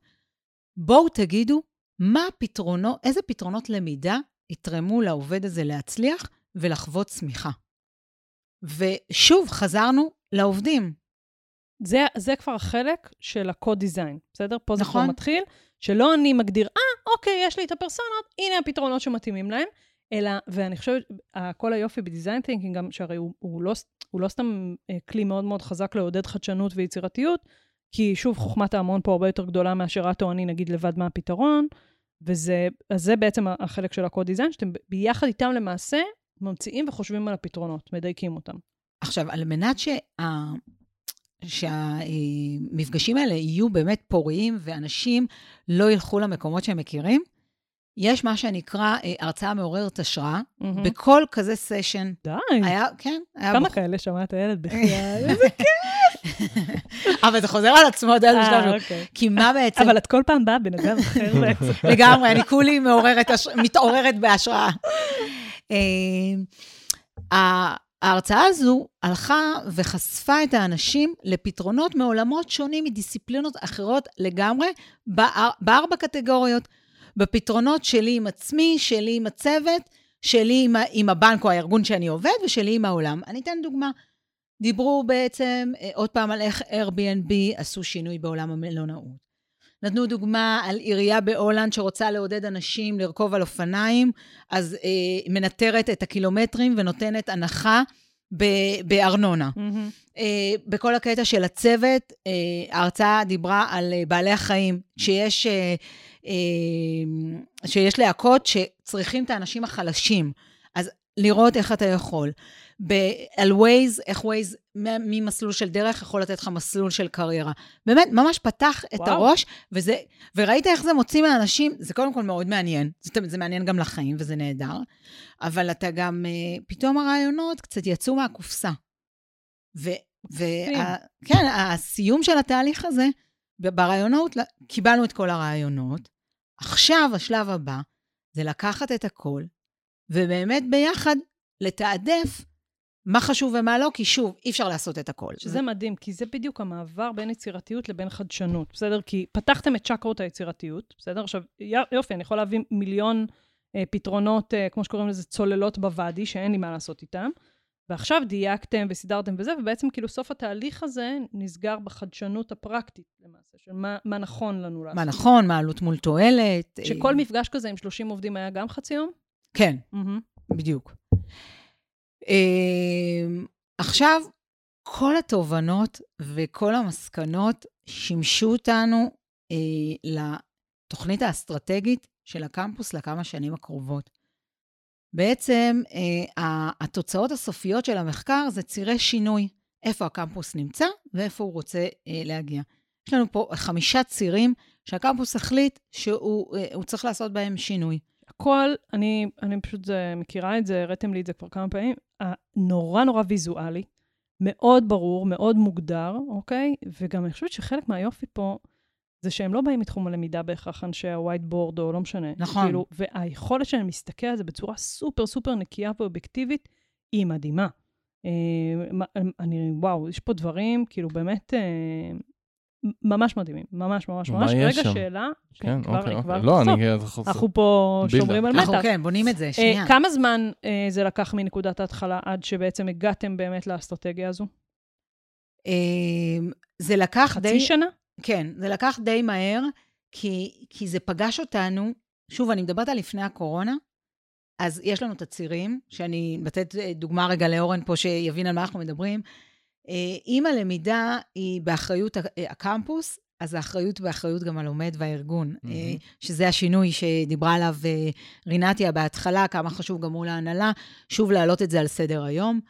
בואו תגידו מה הפתרונות, איזה פתרונות למידה יתרמו לעובד הזה להצליח ולחוות צמיחה. ושוב, חזרנו לעובדים. זה, זה כבר החלק של design, בסדר? פה זה נכון. כבר מתחיל, שלא אני מגדיר, אה, אוקיי, יש לי את הפרסונות, הנה הפתרונות שמתאימים להם, אלא, ואני חושבת, כל היופי ב design thinking, גם שהרי הוא, הוא, לא, הוא לא סתם אה, כלי מאוד מאוד חזק לעודד חדשנות ויצירתיות, כי שוב, חוכמת ההמון פה הרבה יותר גדולה מאשר את או אני, נגיד, לבד מה הפתרון, וזה, אז זה בעצם החלק של ה-co-design, שאתם ביחד איתם למעשה ממציאים וחושבים על הפתרונות, מדייקים אותם. עכשיו, על מנת שה... שהמפגשים האלה יהיו באמת פוריים ואנשים לא ילכו למקומות שהם מכירים, יש מה שנקרא אה, הרצאה מעוררת השראה. מהמם. בכל כזה סשן די, היה, כן, היה... כמה בחור- כאלה שמעת הילד בכלל? אבל זה חוזר על עצמו, אתה יודע, אה, שלנו. אוקיי. כי מה בעצם... אבל את כל פעם באה בן אדם אחר *laughs* בעצם. לגמרי, אני כולי מעוררת, הש- מתעוררת בהשראה. אה, ההרצאה הזו הלכה וחשפה את האנשים לפתרונות מעולמות שונים, מדיסציפלינות אחרות לגמרי, באר- בארבע קטגוריות. בפתרונות שלי עם עצמי, שלי עם הצוות, שלי עם, עם הבנק או הארגון שאני עובד, ושלי עם העולם. אני אתן דוגמה. דיברו בעצם אה, עוד פעם על איך Airbnb עשו שינוי בעולם המלונאות. נתנו דוגמה על עירייה בהולנד שרוצה לעודד אנשים לרכוב על אופניים, אז אה, מנטרת את הקילומטרים ונותנת הנחה ב- בארנונה. מהמם. אה, בכל הקטע של הצוות, אה, ההרצאה דיברה על אה, בעלי החיים, שיש, אה, שיש להקות שצריכים את האנשים החלשים. אז לראות איך אתה יכול. ב- על ווייז, איך ווייז ממסלול של דרך יכול לתת לך מסלול של קריירה. באמת, ממש פתח את וואו. הראש, וזה, וראית איך זה מוציא מהאנשים, זה קודם כל מאוד מעניין. זה, זה מעניין גם לחיים, וזה נהדר. אבל אתה גם, אה, פתאום הרעיונות קצת יצאו מהקופסה. ו... וה, כן, הסיום של התהליך הזה, ברעיונות, קיבלנו את כל הרעיונות. עכשיו, השלב הבא, זה לקחת את הכל, ובאמת ביחד לתעדף מה חשוב ומה לא, כי שוב, אי אפשר לעשות את הכל. שזה מדהים, כי זה בדיוק המעבר בין יצירתיות לבין חדשנות, בסדר? כי פתחתם את צ'קרות היצירתיות, בסדר? עכשיו, יופי, אני יכול להביא מיליון אה, פתרונות, אה, כמו שקוראים לזה, צוללות בוואדי, שאין לי מה לעשות איתם. ועכשיו דייקתם וסידרתם וזה, ובעצם כאילו סוף התהליך הזה נסגר בחדשנות הפרקטית, למעשה, של מה, מה נכון לנו לעשות. מה נכון, מה עלות מול תועלת. שכל אה, מפגש כזה עם 30 עובדים היה גם חצי יום? כן, מהמם. בדיוק. אה, עכשיו, כל התובנות וכל המסקנות שימשו אותנו אה, לתוכנית האסטרטגית של הקמפוס לכמה שנים הקרובות. בעצם אה, התוצאות הסופיות של המחקר זה צירי שינוי, איפה הקמפוס נמצא ואיפה הוא רוצה אה, להגיע. יש לנו פה חמישה צירים שהקמפוס החליט שהוא אה, צריך לעשות בהם שינוי. הכל, אני, אני פשוט מכירה את זה, הראיתם לי את זה כבר כמה פעמים, נורא נורא ויזואלי, מאוד ברור, מאוד מוגדר, אוקיי? וגם אני חושבת שחלק מהיופי פה, זה שהם לא באים מתחום הלמידה בהכרח אנשי הווייט בורד או לא משנה. נכון. כאילו, והיכולת שלהם להסתכל על זה בצורה סופר סופר נקייה ואובייקטיבית, היא מדהימה. אה, אני, וואו, יש פה דברים, כאילו באמת, אה, ממש מדהימים, ממש ממש ממש. רגע, שם? שאלה, כן, כבר- אוקיי, כבר אוקיי. לא. אני... אנחנו פה. שומרים על אנחנו מתח. כן, בונים את זה, אה, שנייה. כמה זמן אה, זה לקח מנקודת ההתחלה עד שבעצם הגעתם באמת לאסטרטגיה הזו? אה, זה לקח די... חצי שנה? כן, זה לקח די מהר, כי, כי זה פגש אותנו, שוב, אני מדברת על לפני הקורונה, אז יש לנו את הצירים, שאני לתת אה, דוגמה רגע לאורן פה, שיבין על מה אנחנו מדברים. אה, אם הלמידה היא באחריות אה, הקמפוס, אז האחריות באחריות גם הלומד והארגון. אה, שזה השינוי שדיברה עליו רינתיה בהתחלה, כמה חשוב גם מול ההנהלה, שוב להעלות את זה על סדר היום.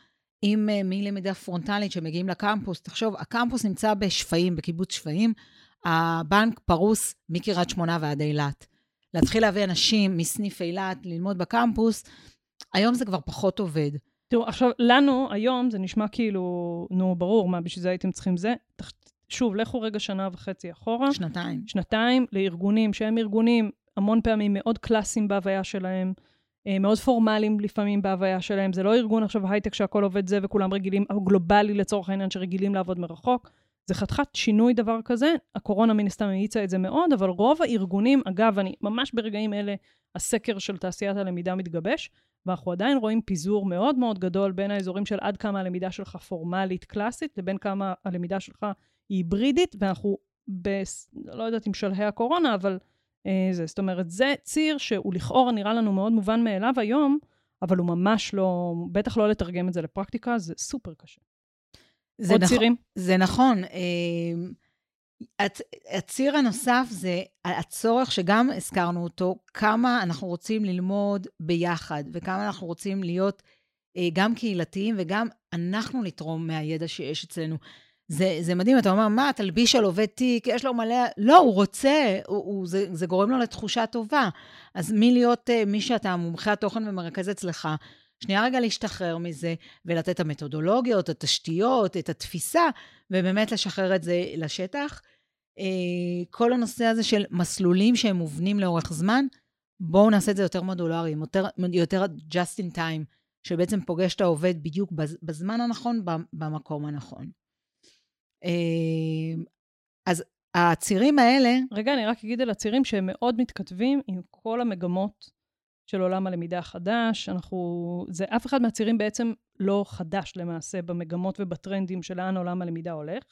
אם אה, מלמידה פרונטלית שמגיעים לקמפוס, תחשוב, הקמפוס נמצא בשפיים, בקיבוץ שפיים, הבנק פרוס מקריית שמונה ועד אילת. להתחיל להביא אנשים מסניף אילת ללמוד בקמפוס, היום זה כבר פחות עובד. תראו, עכשיו, לנו היום זה נשמע כאילו, נו, ברור, מה, בשביל זה הייתם צריכים זה. תח- שוב, לכו רגע שנה וחצי אחורה. שנתיים. שנתיים לארגונים שהם ארגונים המון פעמים מאוד קלאסיים בהוויה שלהם, מאוד פורמליים לפעמים בהוויה שלהם. זה לא ארגון עכשיו הייטק שהכל עובד זה וכולם רגילים, או גלובלי לצורך העניין שרגילים לעבוד מרחוק. זה חתיכת שינוי דבר כזה. הקורונה מן הסתם האיצה את זה מאוד, אבל רוב הארגונים, אגב, אני ממש ברגעים אלה, הסקר של תעשיית הלמידה מתגבש, ואנחנו עדיין רואים פיזור מאוד מאוד גדול בין האזורים של עד כמה הלמידה שלך פורמלית קלאסית, לבין כמה הלמידה שלך היא היברידית, ואנחנו ב... לא יודעת אם שלהי הקורונה, אבל אה, זה. זאת אומרת, זה ציר שהוא לכאורה נראה לנו מאוד מובן מאליו היום, אבל הוא ממש לא, בטח לא לתרגם את זה לפרקטיקה, זה סופר קשה. זה עוד נכון, צירים? זה נכון. אה, הצ- הציר הנוסף זה הצורך שגם הזכרנו אותו, כמה אנחנו רוצים ללמוד ביחד, וכמה אנחנו רוצים להיות אה, גם קהילתיים וגם אנחנו לתרום מהידע שיש אצלנו. זה, זה מדהים, אתה אומר, מה, תלביש על עובד תיק, יש לו מלא... לא, הוא רוצה, הוא, הוא, זה, זה גורם לו לתחושה טובה. אז מלהיות uh, מי שאתה, מומחה התוכן ומרכז אצלך, שנייה רגע להשתחרר מזה, ולתת את המתודולוגיות, התשתיות, את התפיסה, ובאמת לשחרר את זה לשטח. Uh, כל הנושא הזה של מסלולים שהם מובנים לאורך זמן, בואו נעשה את זה יותר מודולריים, יותר, יותר just in time, שבעצם פוגש את העובד בדיוק בז- בזמן הנכון, במקום הנכון. אה, אז הצירים האלה, רגע, אני רק אגיד על הצירים שהם מאוד מתכתבים עם כל המגמות של עולם הלמידה החדש. אנחנו, זה אף אחד מהצירים בעצם לא חדש למעשה במגמות ובטרנדים של לאן עולם הלמידה הולך.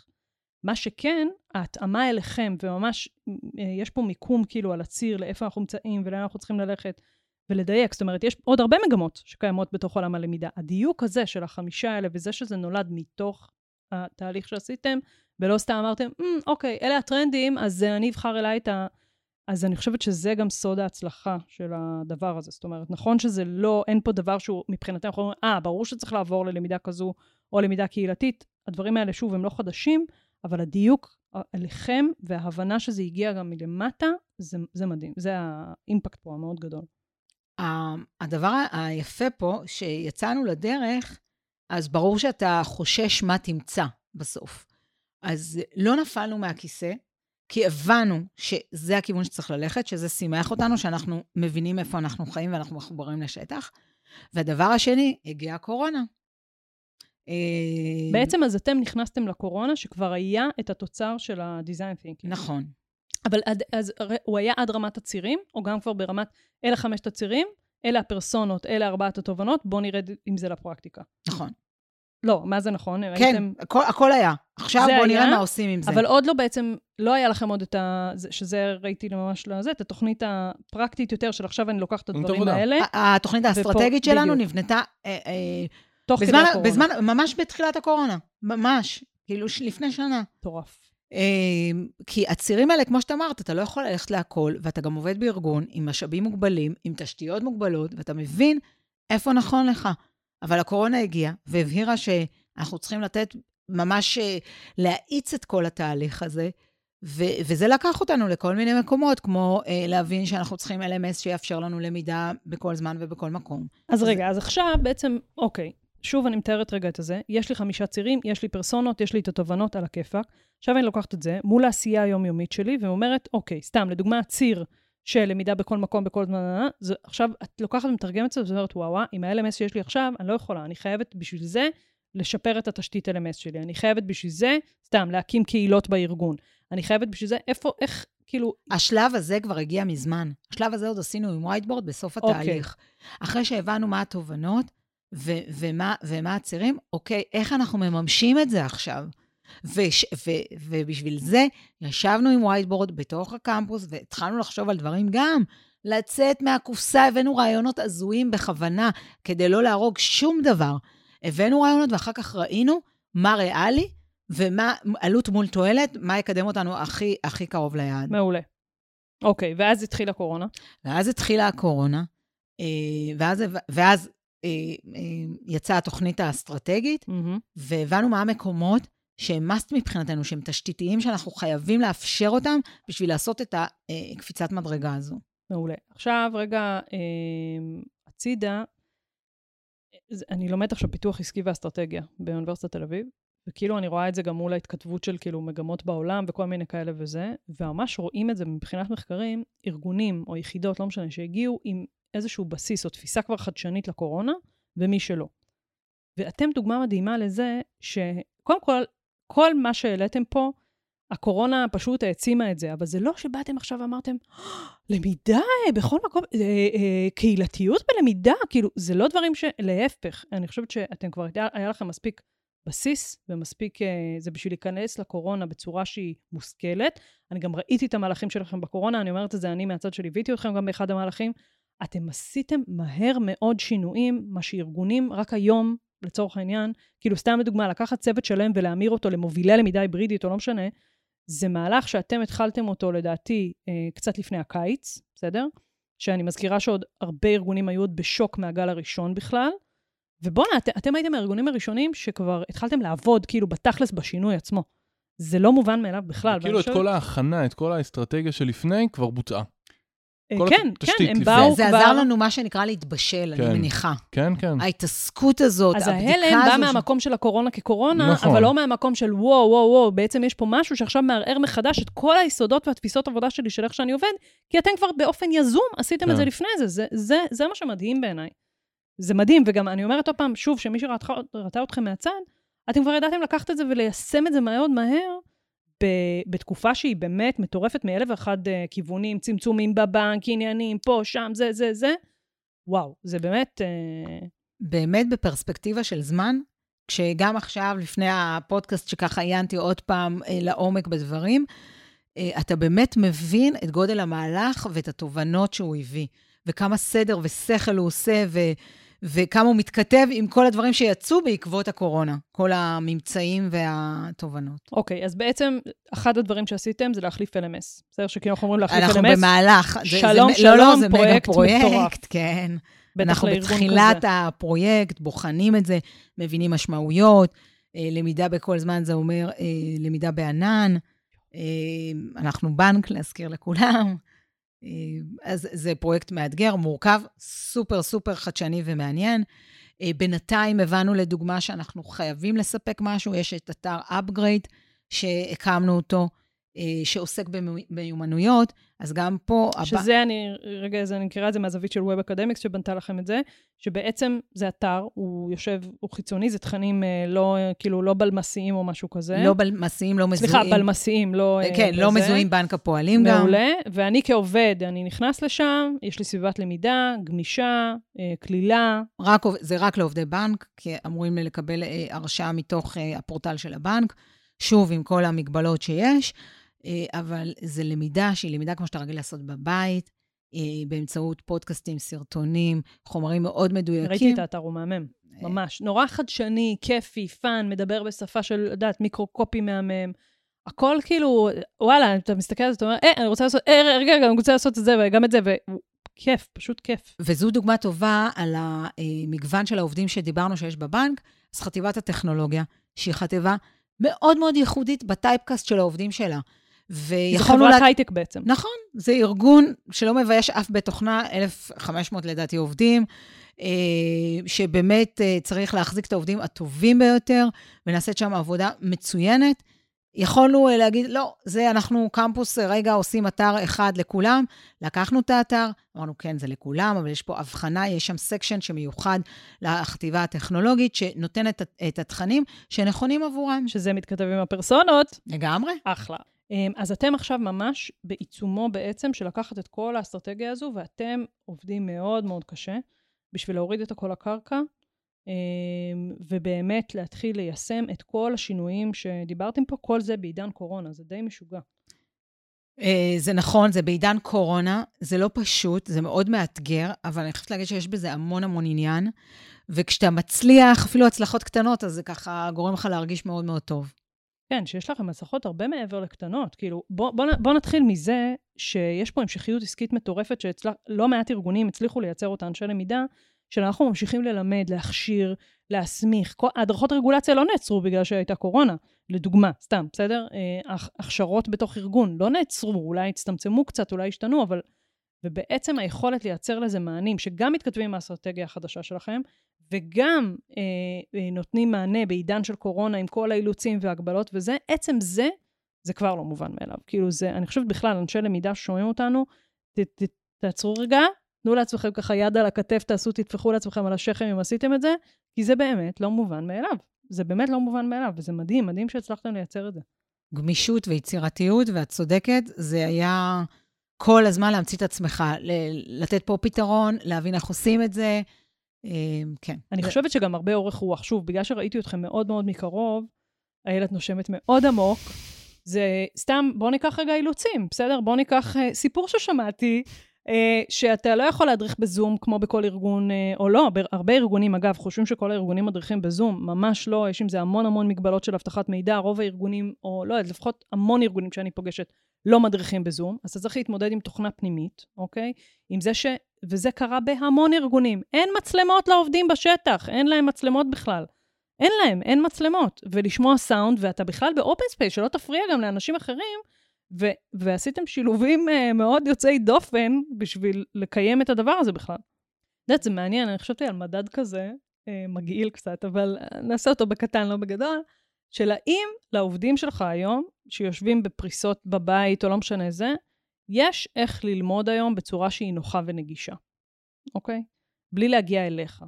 מה שכן, ההתאמה אליכם, וממש אה, יש פה מיקום כאילו על הציר לאיפה אנחנו נמצאים ולאן אנחנו צריכים ללכת ולדייק. זאת אומרת, יש עוד הרבה מגמות שקיימות בתוך עולם הלמידה. הדיוק הזה של החמישה האלה וזה שזה נולד מתוך התהליך שעשיתם, ולא סתם אמרתם, "מ, אוקיי, אלה הטרנדים, אז אה, אני אבחר אליי את ה... אז אני חושבת שזה גם סוד ההצלחה של הדבר הזה. זאת אומרת, נכון שזה לא, אין פה דבר שהוא מבחינתם, אנחנו אומרים, אה, ברור שצריך לעבור ללמידה כזו או למידה קהילתית. הדברים האלה, שוב, הם לא חדשים, אבל הדיוק עליכם וההבנה שזה הגיע גם מלמטה, זה, זה מדהים. זה האימפקט פה המאוד גדול. ה- הדבר היפה פה, שיצאנו לדרך, אז ברור שאתה חושש מה תמצא בסוף. אז לא נפלנו מהכיסא, כי הבנו שזה הכיוון שצריך ללכת, שזה שימח אותנו, שאנחנו מבינים איפה אנחנו חיים ואנחנו מחוברים לשטח. והדבר השני, הגיעה הקורונה. אה, בעצם אז אתם נכנסתם לקורונה, שכבר היה את התוצר של ה-design thinking. נכון. אבל עד, אז הוא היה עד רמת הצירים, או גם כבר ברמת, אלה חמשת הצירים, אלה הפרסונות, אלה ארבעת התובנות, בואו נרד עם זה לפרקטיקה. נכון. לא, מה זה נכון? כן, הייתם... הכל, הכל היה. עכשיו בואו נראה מה עושים עם זה. אבל עוד לא בעצם, לא היה לכם עוד את ה... זה- שזה ראיתי ממש לזה, את התוכנית הפרקטית יותר של עכשיו אני לוקחת את הדברים. האלה, התוכנית האסטרטגית שלנו בדיוק. נבנתה אה, אה, תוך כדי בזמן, הקורונה. בזמן, ממש בתחילת הקורונה. ממש. כאילו לפני שנה. מטורף. אה, כי הצירים האלה, כמו שאתה אמרת, אתה לא יכול ללכת להכל, ואתה גם עובד בארגון עם משאבים מוגבלים, עם תשתיות מוגבלות, ואתה מבין איפה נכון לך. אבל הקורונה הגיעה והבהירה שאנחנו צריכים לתת, ממש אה, להאיץ את כל התהליך הזה, ו- וזה לקח אותנו לכל מיני מקומות, כמו אה, להבין שאנחנו צריכים LMS שיאפשר לנו למידה בכל זמן ובכל מקום. אז אז- רגע, אז עכשיו בעצם, אוקיי, שוב אני מתארת רגע את הזה, יש לי חמישה צירים, יש לי פרסונות, יש לי את התובנות על הכיפאק. עכשיו אני לוקחת את זה מול העשייה היומיומית שלי, ואומרת, אוקיי, סתם, לדוגמה, ציר של למידה בכל מקום, בכל זמן, אה, זה, עכשיו את לוקחת ומתרגמת את זה, ואומרת, וואו, וואו, עם ה-LMS שיש לי עכשיו, אני לא יכולה, אני חייבת בשביל זה לשפר את התשתית LMS שלי. אני חייבת בשביל זה, סתם, להקים קהילות בארגון. אני חייבת בשביל זה, איפה, איך, כאילו... השלב הזה כבר הגיע מזמן. השלב הזה עוד עשינו עם וייטבורד בסוף אוקיי. התהליך. אחרי שהבנו מה התובנות ו- ומה, ומה הצירים, אוקיי, איך אנחנו מממשים את זה עכשיו? וש- ו- ובשביל זה ישבנו עם וייטבורד בתוך הקמפוס והתחלנו לחשוב על דברים גם. לצאת מהקופסה, הבאנו רעיונות הזויים בכוונה, כדי לא להרוג שום דבר. הבאנו רעיונות ואחר כך ראינו מה ריאלי ומה עלות מול תועלת, מה יקדם אותנו הכי, הכי קרוב ליעד. מעולה. אוקיי, ואז התחילה הקורונה. ואז התחילה הקורונה, אה, ואז, ואז אה, אה, יצאה התוכנית האסטרטגית, מהמם. והבנו מה המקומות שהם must מבחינתנו, שהם תשתיתיים, שאנחנו חייבים לאפשר אותם בשביל לעשות את הקפיצת מדרגה הזו. מעולה. עכשיו, רגע, אה, הצידה, זה- אני לומדת עכשיו פיתוח עסקי ואסטרטגיה באוניברסיטת תל אביב, וכאילו אני רואה את זה גם מול ההתכתבות של כאילו מגמות בעולם וכל מיני כאלה וזה, וממש רואים את זה מבחינת מחקרים, ארגונים או יחידות, לא משנה, שהגיעו עם איזשהו בסיס או תפיסה כבר חדשנית לקורונה, ומי שלא. ואתם דוגמה מדהימה לזה שקודם כל, כל מה שהעליתם פה, הקורונה פשוט העצימה את זה, אבל זה לא שבאתם עכשיו ואמרתם, למידה אה, בכל מקום, אה, אה, קהילתיות בלמידה, כאילו, זה לא דברים ש... להפך, אני חושבת שאתם כבר, היה לכם מספיק בסיס ומספיק, אה, זה בשביל להיכנס לקורונה בצורה שהיא מושכלת. אני גם ראיתי את המהלכים שלכם בקורונה, אני אומרת את זה, אני מהצד שליוויתי אתכם גם באחד המהלכים. אתם עשיתם מהר מאוד שינויים, מה שארגונים רק היום, לצורך העניין, כאילו סתם לדוגמה, לקחת צוות שלם ולהמיר אותו למובילי למידה היברידית, או לא משנה, זה מהלך שאתם התחלתם אותו, לדעתי, אה, קצת לפני הקיץ, בסדר? שאני מזכירה שעוד הרבה ארגונים היו עוד בשוק מהגל הראשון בכלל. ובואנה, את, אתם הייתם הארגונים הראשונים שכבר התחלתם לעבוד, כאילו, בתכלס בשינוי עצמו. זה לא מובן מאליו בכלל. כאילו את כל ההכנה, את כל האסטרטגיה שלפני, כבר בוצעה. אה, כן, כן, הם. באו זה כבר... עזר לנו, מה שנקרא, להתבשל, כן. אני מניחה. כן, כן. ההתעסקות הזאת, אז הבדיקה הזו... ההלם בא מהמקום של הקורונה כקורונה, נכון. אבל לא מהמקום של וואו, וואו, וואו, בעצם יש פה משהו שעכשיו מערער מחדש את כל היסודות והתפיסות עבודה שלי של איך שאני עובד, כי אתם כבר באופן יזום עשיתם את זה כן. לפני זה. זה, זה, זה מה שמדהים בעיניי. זה מדהים, וגם אני אומרת עוד פעם, שוב, שמי שראתה אתכם מהצד, אתם כבר ידעתם לקחת את זה וליישם את זה מאוד מהר, בתקופה שהיא באמת מטורפת מאלף ואחד אה, כיוונים, צמצומים בבנק, עניינים, פה, שם, זה, זה, זה. וואו, זה באמת... אה, באמת בפרספקטיבה של זמן, כשגם עכשיו, לפני הפודקאסט שככה עיינתי עוד פעם אה, לעומק בדברים, אה, אתה באמת מבין את גודל המהלך ואת התובנות שהוא הביא, וכמה סדר ושכל הוא עושה, ו, וכמה הוא מתכתב עם כל הדברים שיצאו בעקבות הקורונה, כל הממצאים והתובנות. אוקיי, אז בעצם, אחד הדברים שעשיתם זה להחליף LMS. בסדר? שכאילו אנחנו אומרים להחליף אנחנו LMS, במהלך. זה- שלום, זה, לא, לא, שלום, זה פרויקט פרויקט, מטורף. כן. בטח אנחנו בתחילת כזה. הפרויקט, בוחנים את זה, מבינים משמעויות. אה, למידה בכל זמן זה אומר אה, למידה בענן. אה, אנחנו בנק, להזכיר לכולם. אה, אז זה פרויקט מאתגר, מורכב, סופר סופר חדשני ומעניין. אה, בינתיים הבנו לדוגמה שאנחנו חייבים לספק משהו, יש את אתר upgrade שהקמנו אותו, שעוסק במיומנויות, אז גם פה... הבא- שזה אני, רגע, זה, אני מכירה את זה מהזווית של Web Academics שבנתה לכם את זה, שבעצם זה אתר, הוא יושב, הוא חיצוני, זה תכנים אה, לא, אה, כאילו, לא בלמסיים או משהו כזה. לא בלמסיים, לא מזוהים. סליחה, בלמסיים, לא... אה, כן, לא. מזוהים בנק הפועלים גם. מעולה, ואני כעובד, אני נכנס לשם, יש לי סביבת למידה, גמישה, אה, קלילה, רק, זה רק לעובדי בנק, כי אמורים לקבל אה, הרשאה מתוך אה, הפורטל של הבנק, שוב, עם כל המגבלות שיש, אה, אבל זה למידה שהיא למידה כמו שאתה רגיל לעשות בבית, אה, באמצעות פודקאסטים, סרטונים, חומרים מאוד מדויקים. ראיתי את האתר, הוא מהמם. אה, ממש. נורא חדשני, כיפי, fun, מדבר בשפה של, את יודעת, micro-copy מהמם. הכל כאילו, וואלה, אתה מסתכל על זה, אתה אומר, אה, אני רוצה לעשות, אה, רגע, רגע, אני רוצה לעשות את זה וגם את זה, וכיף, פשוט כיף. וזו דוגמה טובה על המגוון של העובדים שדיברנו שיש בבנק, אז חטיבת הטכנולוגיה, שהיא חטיבה מאוד מאוד ייחודית ב typecast של העובדים שלה. זה ויכולנו... חברת לה- הייטק בעצם. נכון, זה ארגון שלא מבייש אף בית תוכנה, 1,500 לדעתי עובדים, אה, שבאמת אה, צריך להחזיק את העובדים הטובים ביותר, ונעשית שם עבודה מצוינת. יכולנו אה, להגיד, לא, זה אנחנו קמפוס, רגע, עושים אתר אחד לכולם. לקחנו את האתר, אמרנו, כן, זה לכולם, אבל יש פה הבחנה, יש שם section שמיוחד לחטיבה הטכנולוגית, שנותן את, את התכנים שנכונים עבורם. שזה מתכתב עם הפרסונות, לגמרי. אחלה. אמ, אז אתם עכשיו ממש בעיצומו בעצם של לקחת את כל האסטרטגיה הזו, ואתם עובדים מאוד מאוד קשה בשביל להוריד את הכל לקרקע, אמ, ובאמת להתחיל ליישם את כל השינויים שדיברתם פה, כל זה בעידן קורונה, זה די משוגע. אה, זה נכון, זה בעידן קורונה, זה לא פשוט, זה מאוד מאתגר, אבל אני חייבת להגיד שיש בזה המון המון עניין, וכשאתה מצליח, אפילו הצלחות קטנות, אז זה ככה גורם לך להרגיש מאוד מאוד טוב. כן, שיש לכם הצלחות הרבה מעבר לקטנות. כאילו, בוא, בוא, בוא נתחיל מזה שיש פה המשכיות עסקית מטורפת, שלא מעט ארגונים הצליחו לייצר אותה אנשי למידה, שאנחנו ממשיכים ללמד, להכשיר, להסמיך. כל, הדרכות רגולציה לא נעצרו בגלל שהייתה קורונה, לדוגמה, סתם, בסדר? אה, הכשרות בתוך ארגון לא נעצרו, אולי הצטמצמו קצת, אולי השתנו, אבל... ובעצם היכולת לייצר לזה מענים שגם מתכתבים עם האסטרטגיה החדשה שלכם, וגם אה, אה, נותנים מענה בעידן של קורונה עם כל האילוצים והגבלות וזה, עצם זה, זה כבר לא מובן מאליו. כאילו זה, אני חושבת בכלל, אנשי למידה ששומעים אותנו, ת, ת, תעצרו רגע, תנו לעצמכם ככה יד על הכתף, תעשו, תטפחו לעצמכם על השכם אם עשיתם את זה, כי זה באמת לא מובן מאליו. זה באמת לא מובן מאליו, וזה מדהים, מדהים שהצלחתם לייצר את זה. גמישות ויצירתיות, ואת צודקת, זה היה כל הזמן להמציא את עצמך, לתת פה פתרון, להבין איך עושים את זה. אמ, כן. אני חושבת שגם הרבה אורך רוח. שוב, בגלל שראיתי אתכם מאוד מאוד מקרוב, איילת נושמת מאוד עמוק. זה סתם, בוא ניקח רגע אילוצים, בסדר? בוא ניקח uh, סיפור ששמעתי, uh, שאתה לא יכול להדריך בזום כמו בכל ארגון, uh, או לא, הרבה ארגונים, אגב, חושבים שכל הארגונים מדריכים בזום, ממש לא, יש עם זה המון המון מגבלות של אבטחת מידע, רוב הארגונים, או לא, לפחות המון ארגונים שאני פוגשת, לא מדריכים בזום, אז אתה צריך להתמודד עם תוכנה פנימית, אוקיי? עם זה ש... וזה קרה בהמון ארגונים. אין מצלמות לעובדים בשטח, אין להם מצלמות בכלל. אין להם, אין מצלמות. ולשמוע סאונד, ואתה בכלל ב open space, שלא תפריע גם לאנשים אחרים, ו- ועשיתם שילובים uh, מאוד יוצאי דופן בשביל לקיים את הדבר הזה בכלל. את יודעת, זה מעניין, אני חשבתי על מדד כזה, uh, מגעיל קצת, אבל נעשה אותו בקטן, לא בגדול, של האם לעובדים שלך היום, שיושבים בפריסות בבית או לא משנה זה, יש איך ללמוד היום בצורה שהיא נוחה ונגישה, אוקיי? בלי להגיע אליך.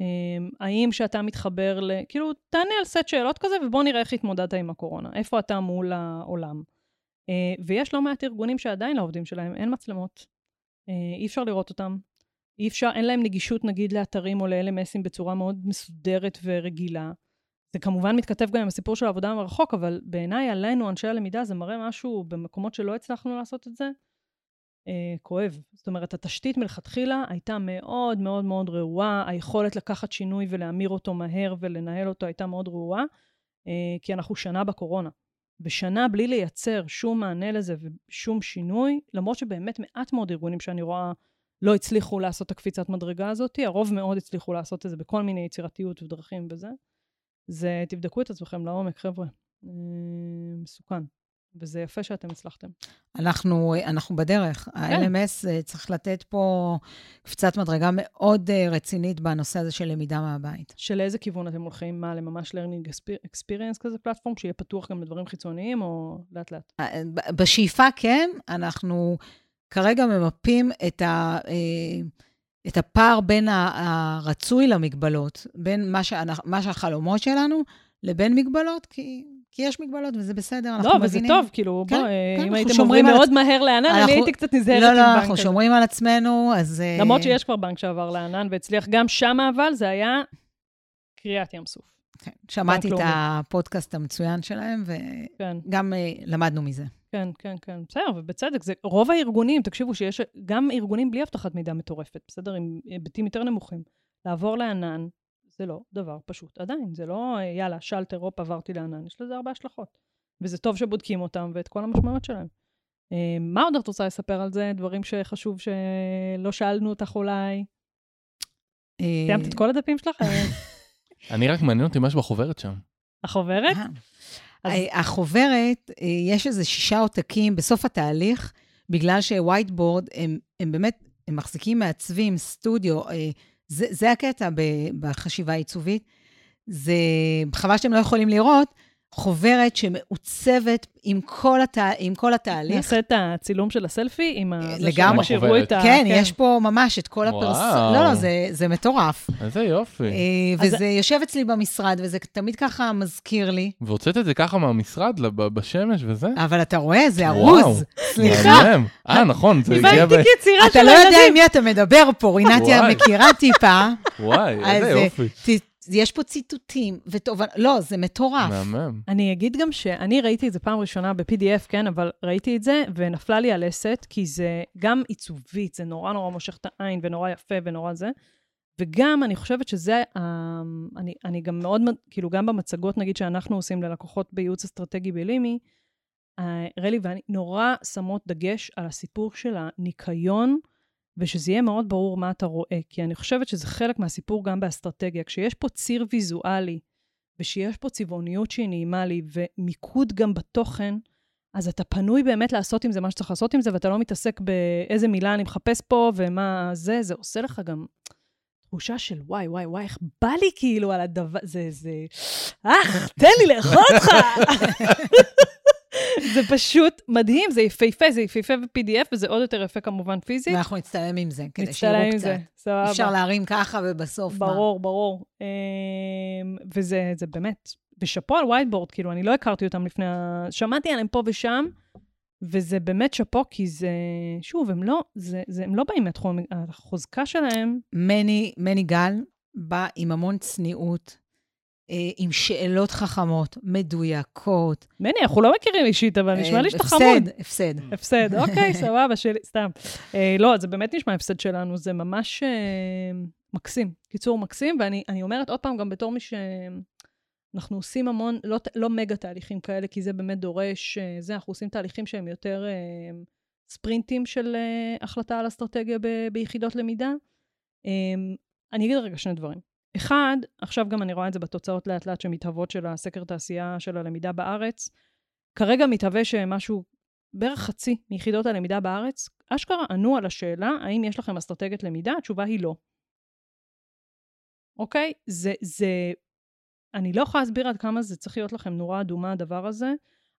אמ, האם שאתה מתחבר ל... כאילו, תענה על סט שאלות כזה, ובוא נראה איך התמודדת עם הקורונה. איפה אתה מול העולם? אה, ויש לא מעט ארגונים שעדיין לעובדים שלהם אין מצלמות. אה, אי אפשר לראות אותם. אי אפשר, אין להם נגישות נגיד לאתרים או ל-LMSים בצורה מאוד מסודרת ורגילה. זה כמובן מתכתב גם עם הסיפור של העבודה מרחוק, אבל בעיניי עלינו, אנשי הלמידה, זה מראה משהו במקומות שלא הצלחנו לעשות את זה, אה, כואב. זאת אומרת, התשתית מלכתחילה הייתה מאוד מאוד מאוד רעועה, היכולת לקחת שינוי ולהמיר אותו מהר ולנהל אותו הייתה מאוד רעועה, אה, כי אנחנו שנה בקורונה. ושנה בלי לייצר שום מענה לזה ושום שינוי, למרות שבאמת מעט מאוד ארגונים שאני רואה לא הצליחו לעשות את הקפיצת מדרגה הזאת, הרוב מאוד הצליחו לעשות את זה בכל מיני יצירתיות ודרכים וזה. זה תבדקו את עצמכם לעומק, חבר'ה. אה, מסוכן. וזה יפה שאתם הצלחתם. אנחנו, אנחנו בדרך. כן. ה-LMS אה, צריך לתת פה קפיצת מדרגה מאוד אה, רצינית בנושא הזה של למידה מהבית. של איזה כיוון אתם הולכים? מה, לממש learning experience כזה פלטפורם, שיהיה פתוח גם לדברים חיצוניים, או לאט-לאט? בשאיפה כן, אנחנו כרגע ממפים את ה... את הפער בין הרצוי למגבלות, בין מה, שאנחנו, מה שהחלומות שלנו לבין מגבלות, כי, כי יש מגבלות וזה בסדר, אנחנו מבינים. לא, וזה טוב, כאילו, כן, בוא, כן, אם הייתם עוברים מאוד על... מהר לענן, אנחנו... אני הייתי קצת נזהרת לא, לא, עם בנק אנחנו שומרים על עצמנו, אז... אה, למרות שיש כבר בנק שעבר לענן והצליח גם שם, אבל זה היה קריעת ים סוף. כן, שמעתי את הפודקאסט המצוין שלהם, וגם כן. uh, למדנו מזה. כן, כן, כן. בסדר, ובצדק, זה רוב הארגונים, תקשיבו שיש גם ארגונים בלי אבטחת מידע מטורפת, בסדר? עם היבטים יותר נמוכים. לעבור לענן, זה לא דבר פשוט עדיין. זה לא, יאללה, שלטר, הופ, עברתי לענן. יש לזה הרבה השלכות. וזה טוב שבודקים אותם ואת כל המשמעויות שלהם. אה, מה עוד את רוצה לספר על זה? דברים שחשוב שלא שאלנו אותך אולי? סיימת את כל הדפים שלך? *laughs* אני רק מעניין אותי משהו בחוברת שם. החוברת? אז... החוברת, אה, יש איזה שישה עותקים בסוף התהליך, בגלל שווייטבורד, הם, הם באמת, הם מחזיקים מעצבים, סטודיו, אה, זה, זה הקטע בחשיבה עיצובית. זה, חבל שאתם לא יכולים לראות, חוברת שמעוצבת עם כל, הת... עם כל התהליך. נעשה את הצילום של הסלפי עם ה... לגמרי. שיראו את. ה... כן, יש פה ממש את כל. הפרס... לא, לא, זה, זה מטורף. איזה יופי. אה, אז- וזה יושב אצלי במשרד, וזה תמיד ככה מזכיר לי. והוצאת את זה ככה מהמשרד, לב- בשמש וזה? אבל אתה רואה, זה. ארוז. סליחה. אה, נכון, זה הגיע ב... אתה לא יודע. עם מי אתה מדבר פה, רינתיה. מכירה טיפה. וואי, אז, איזה אה, יופי. יש פה ציטוטים, וטוב, לא, זה מטורף. מהמם. אני אגיד גם שאני ראיתי את זה פעם ראשונה ב-PDF, כן, אבל ראיתי את זה ונפלה לי הלסת, כי זה גם עיצובית, זה נורא נורא מושך את העין ונורא יפה ונורא זה. וגם, אני חושבת שזה, אה, אני, אני גם מאוד, כאילו, גם במצגות, נגיד, שאנחנו עושים ללקוחות בייעוץ אסטרטגי בלימי, אה, רלי ואני נורא שמות דגש על הסיפור של הניקיון, ושזה יהיה מאוד ברור מה אתה רואה, כי אני חושבת שזה חלק מהסיפור גם באסטרטגיה. כשיש פה ציר ויזואלי, ושיש פה צבעוניות שהיא נעימה לי, ומיקוד גם בתוכן, אז אתה פנוי באמת לעשות עם זה מה שצריך לעשות עם זה, ואתה לא מתעסק באיזה מילה אני מחפש פה, ומה זה, זה עושה לך גם תחושה של וואי, וואי, וואי, איך בא לי כאילו על הדבר, זה, זה, אך, תן לי לאכול אותך. *laughs* זה פשוט מדהים, זה יפהפה, זה יפהפה ב-PDF, וזה עוד יותר יפה כמובן פיזית. ואנחנו נצטלם עם זה, כדי נצטלם שיראו עם קצת. זה, סבבה. אפשר להרים ככה ובסוף מה. ברור, ברור. אמ, וזה זה באמת, ושאפו על וייטבורד, כאילו, אני לא הכרתי אותם לפני ה... שמעתי עליהם פה ושם, וזה באמת שאפו, כי זה, שוב, הם לא, זה, זה, הם לא באים מהתחום, החוזקה שלהם, מני, מני גל בא עם המון צניעות, עם שאלות חכמות, מדויקות. מני, אנחנו לא מכירים אישית, אבל נשמע אה, לי שאתה הפסד, חמוד. הפסד. *laughs* הפסד, אוקיי, *laughs* סבבה, שלי, סתם. אה, לא, זה באמת נשמע הפסד שלנו, זה ממש אה, מקסים. קיצור, מקסים, ואני אני אומרת עוד פעם, גם בתור מי ש... אנחנו עושים המון, לא, לא מגה תהליכים כאלה, כי זה באמת דורש, אה, זה, אנחנו עושים תהליכים שהם יותר אה, ספרינטים של אה, החלטה על אסטרטגיה ב, ביחידות למידה. אה, אני אגיד רגע שני דברים. אחד, עכשיו גם אני רואה את זה בתוצאות לאט לאט שמתהוות של הסקר תעשייה של הלמידה בארץ. כרגע מתהווה שמשהו, בערך חצי מיחידות הלמידה בארץ, אשכרה ענו על השאלה, האם יש לכם אסטרטגיית למידה? התשובה היא לא. אוקיי? זה, זה, אני לא יכולה להסביר עד כמה זה צריך להיות לכם נורה אדומה, הדבר הזה.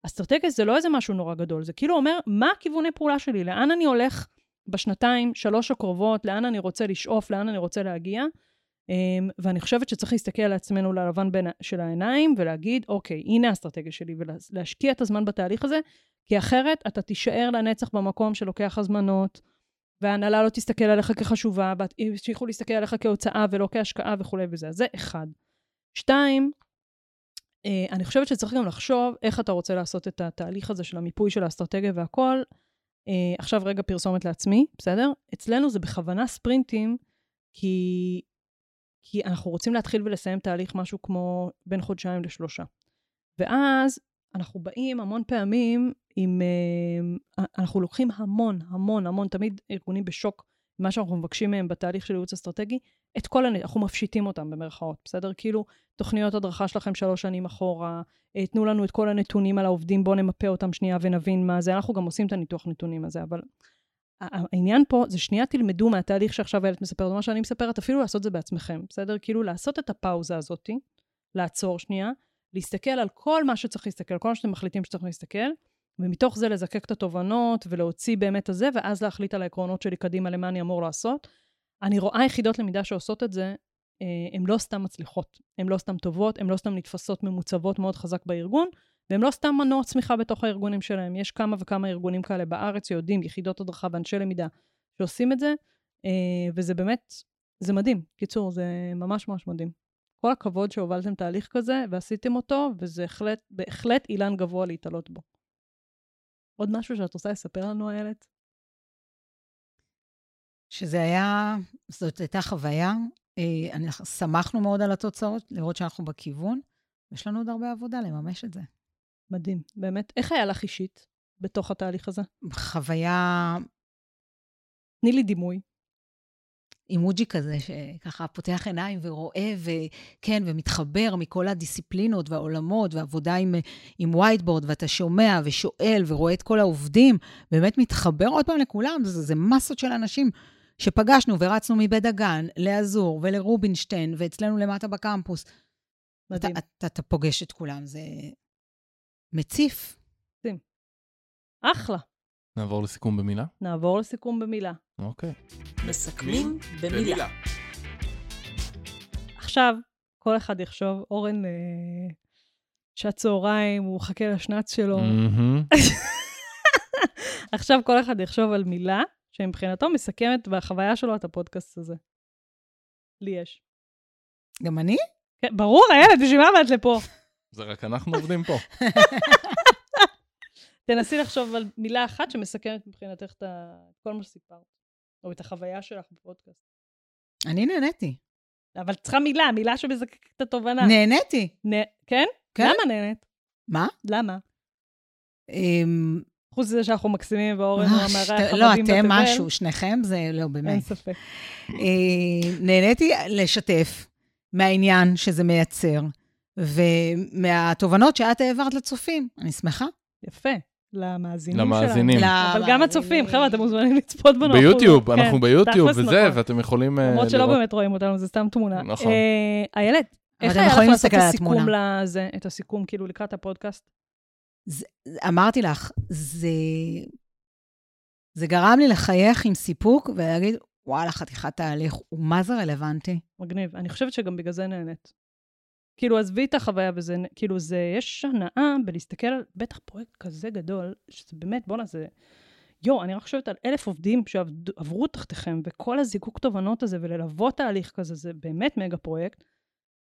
אסטרטגיה זה לא איזה משהו נורא גדול, זה כאילו אומר, מה הכיווני פעולה שלי? לאן אני הולך בשנתיים, שלוש הקרובות? לאן אני רוצה לשאוף? לאן אני רוצה להגיע? Um, ואני חושבת שצריך להסתכל על עצמנו ללבן בין, של העיניים ולהגיד, אוקיי, הנה האסטרטגיה שלי, ולהשקיע את הזמן בתהליך הזה, כי אחרת אתה תישאר לנצח במקום שלוקח הזמנות, וההנהלה לא תסתכל עליך כחשובה, וימשיכו להסתכל עליך כהוצאה ולא כהשקעה וכולי וזה. זה אחד. שתיים, אה, אני חושבת שצריך גם לחשוב איך אתה רוצה לעשות את התהליך הזה של המיפוי של האסטרטגיה והכל. אה, עכשיו רגע פרסומת לעצמי, בסדר? אצלנו זה בכוונה ספרינטים, כי, כי אנחנו רוצים להתחיל ולסיים תהליך משהו כמו בין חודשיים לשלושה. ואז אנחנו באים המון פעמים עם... אה, אנחנו לוקחים המון, המון, המון, תמיד ארגונים בשוק ממה שאנחנו מבקשים מהם בתהליך של ייעוץ אסטרטגי, את כל, הנ... אנחנו מפשיטים אותם במרכאות, בסדר? כאילו, תוכניות הדרכה שלכם שלוש שנים אחורה, אה, תנו לנו את כל הנתונים על העובדים, בואו נמפה אותם שנייה ונבין מה זה. אנחנו גם עושים את הניתוח נתונים הזה, אבל העניין פה זה שנייה תלמדו מהתהליך שעכשיו איילת מספרת, מה שאני מספרת, אפילו לעשות את זה בעצמכם, בסדר? כאילו, לעשות את הפאוזה הזאתי, לעצור שנייה, להסתכל על כל מה שצריך להסתכל, כל מה שאתם מחליטים שצריך להסתכל, ומתוך זה לזקק את התובנות ולהוציא באמת את זה, ואז להחליט על העקרונות שלי קדימה למה אני אמור לעשות. אני רואה יחידות למידה שעושות את זה, הן לא סתם מצליחות, הן לא סתם טובות, הן לא סתם נתפסות ממוצבות מאוד חזק בארגון, והן לא סתם מנוע צמיחה בתוך הארגונים שלהם. יש כמה וכמה ארגונים כאלה בארץ שיודעים, יחידות הדרכה ואנשי למידה שעושים את זה, אה, וזה באמת, זה מדהים. קיצור, זה ממש ממש מדהים. כל הכבוד שהובלתם תהליך כזה ועשיתם אותו, וזה בהחלט, בהחלט אילן גבוה להתעלות בו. עוד משהו שאת רוצה לספר לנו, איילת? שזה היה, זאת הייתה חוויה. אה, אני, שמחנו מאוד על התוצאות, לראות שאנחנו בכיוון. יש לנו עוד הרבה עבודה לממש את זה. מדהים, באמת. איך היה לך אישית בתוך התהליך הזה? חוויה תני לי דימוי. אימוג'י כזה, שככה פותח עיניים ורואה, וכן, ומתחבר מכל הדיסציפלינות והעולמות, ועבודה עם, עם וייטבורד, ואתה שומע ושואל ורואה את כל העובדים, באמת מתחבר עוד פעם לכולם, זה, זה מסות של אנשים שפגשנו ורצנו מבית דגן לאזור ולרובינשטיין, ואצלנו למטה בקמפוס. מדהים. אתה, אתה, אתה פוגש את כולם, זה, מציף. אחלה. נעבור לסיכום במילה? נעבור לסיכום במילה. אוקיי. מסכמים במילה. עכשיו, כל אחד יחשוב, אורן, אה, שעת צהריים, הוא מחכה לשנץ שלו. מהמם. *laughs* עכשיו כל אחד יחשוב על מילה שמבחינתו מסכמת בחוויה שלו את הפודקאסט הזה. לי יש. גם אני? כן, ברור, איילת, בשביל מה באת לפה? זה רק אנחנו עובדים פה. *laughs* תנסי לחשוב על מילה אחת שמסכמת מבחינתך את כל מה שסיפרת, או את החוויה שלך בפודקאסט. אני נהניתי. אבל צריכה מילה, מילה שמזקקת את התובנה. נהניתי. נ- כן? כן. למה נהנית? מה? למה? אמ, חוץ מזה שאנחנו מקסימים ואורן הוא אה, המארח שת- לא, המדהים אתם משהו, שניכם זה, לא, אין באמת. ספק. אה, נהניתי לשתף מהעניין שזה מייצר, ומהתובנות שאת העברת לצופים. אני שמחה. יפה. למאזינים למאזינים. שלנו. ל- אבל גם הצופים, חבר'ה, אתם מוזמנים לצפות בנו. ביוטיוב, אנחנו- אנחנו כן, ביוטיוב וזה, נכון. ואתם יכולים אה, למרות שלא לראות. באמת רואים אותנו, זה סתם תמונה. נכון. אה, איילת, איך אתם היה לך לעשות את הסיכום. לזה, את הסיכום כאילו לקראת הפודקאסט? אמרתי לך, זה, זה גרם לי לחייך עם סיפוק ולהגיד, וואלה, חתיכת תהליך, ומה זה רלוונטי? מגניב. אני חושבת שגם בגלל זה נהנית. כאילו, עזבי את החוויה וזה, כאילו, זה, יש הנאה בלהסתכל על בטח פרויקט כזה גדול, שזה באמת, בואנה, זה... יואו, אני רק חושבת על אלף עובדים שעברו תחתיכם, וכל הזיקוק תובנות הזה, וללוות תהליך כזה, זה באמת מגה פרויקט.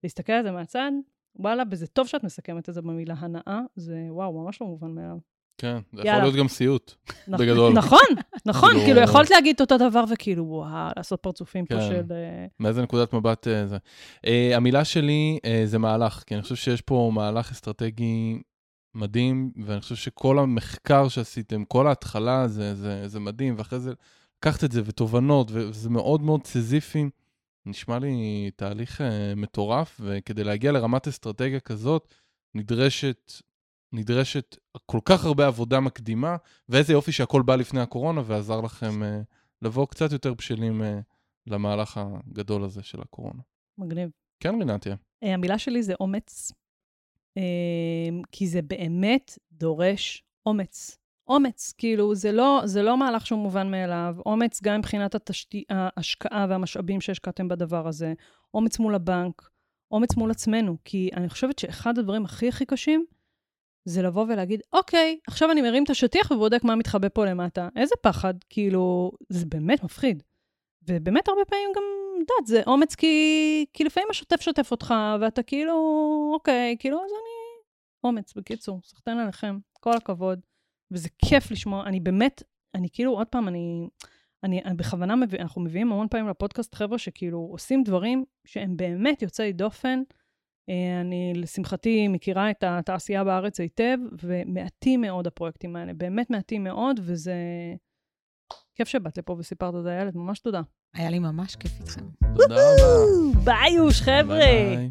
להסתכל על זה מהצד, וואלה, וזה טוב שאת מסכמת את זה במילה הנאה, זה וואו, ממש לא מובן מאליו. כן, זה יכול. להיות גם סיוט. בגדול. נכון, נכון, כאילו- כאילו, יכולת להגיד אותו דבר, וכאילו, וואו, לעשות פרצופים פה כן. של... אה, מאיזה נקודת מבט אה, זה. Uh, המילה שלי זה מהלך, כי אני חושב שיש פה מהלך אסטרטגי מדהים, ואני חושב שכל המחקר שעשיתם, כל ההתחלה זה, זה, זה מדהים, ואחרי זה לקחת את זה ותובנות, וזה מאוד מאוד סיזיפי. נשמע לי תהליך uh, מטורף, וכדי להגיע לרמת אסטרטגיה כזאת, נדרשת, נדרשת כל כך הרבה עבודה מקדימה, ואיזה יופי שהכל בא לפני הקורונה ועזר לכם uh, לבוא קצת יותר בשלים uh, למהלך הגדול הזה של הקורונה. מגניב. כן, רינתיה. אה, המילה שלי זה אומץ, אה, כי זה באמת דורש אומץ. אומץ, כאילו, זה לא, זה לא מהלך שהוא מובן מאליו. אומץ גם מבחינת התשתי, ההשקעה והמשאבים שהשקעתם בדבר הזה. אומץ מול הבנק, אומץ מול עצמנו. כי אני חושבת שאחד הדברים הכי הכי קשים, זה לבוא ולהגיד, אוקיי, עכשיו אני מרים את השטיח ובודק מה מתחבא פה למטה. איזה פחד, כאילו, זה באמת מפחיד. ובאמת הרבה פעמים גם, יודעת, זה אומץ כי, כי לפעמים השוטף שוטף אותך, ואתה כאילו, אוקיי, כאילו, אז אני... אומץ, בקיצור, סחטיין עליכם, כל הכבוד. וזה כיף לשמוע, אני באמת, אני כאילו, עוד פעם, אני, אני, אני בכוונה מביא, אנחנו מביאים המון פעמים לפודקאסט חבר'ה שכאילו עושים דברים שהם באמת יוצאי דופן. אה, אני, לשמחתי, מכירה את התעשייה בארץ היטב, ומעטים מאוד הפרויקטים האלה, באמת מעטים מאוד, וזה... כיף שבאת לפה וסיפרת את הילד, ממש תודה. היה לי ממש כיף איתכם. תודה רבה. ביי, יוש, חבר'ה. ביי ביי.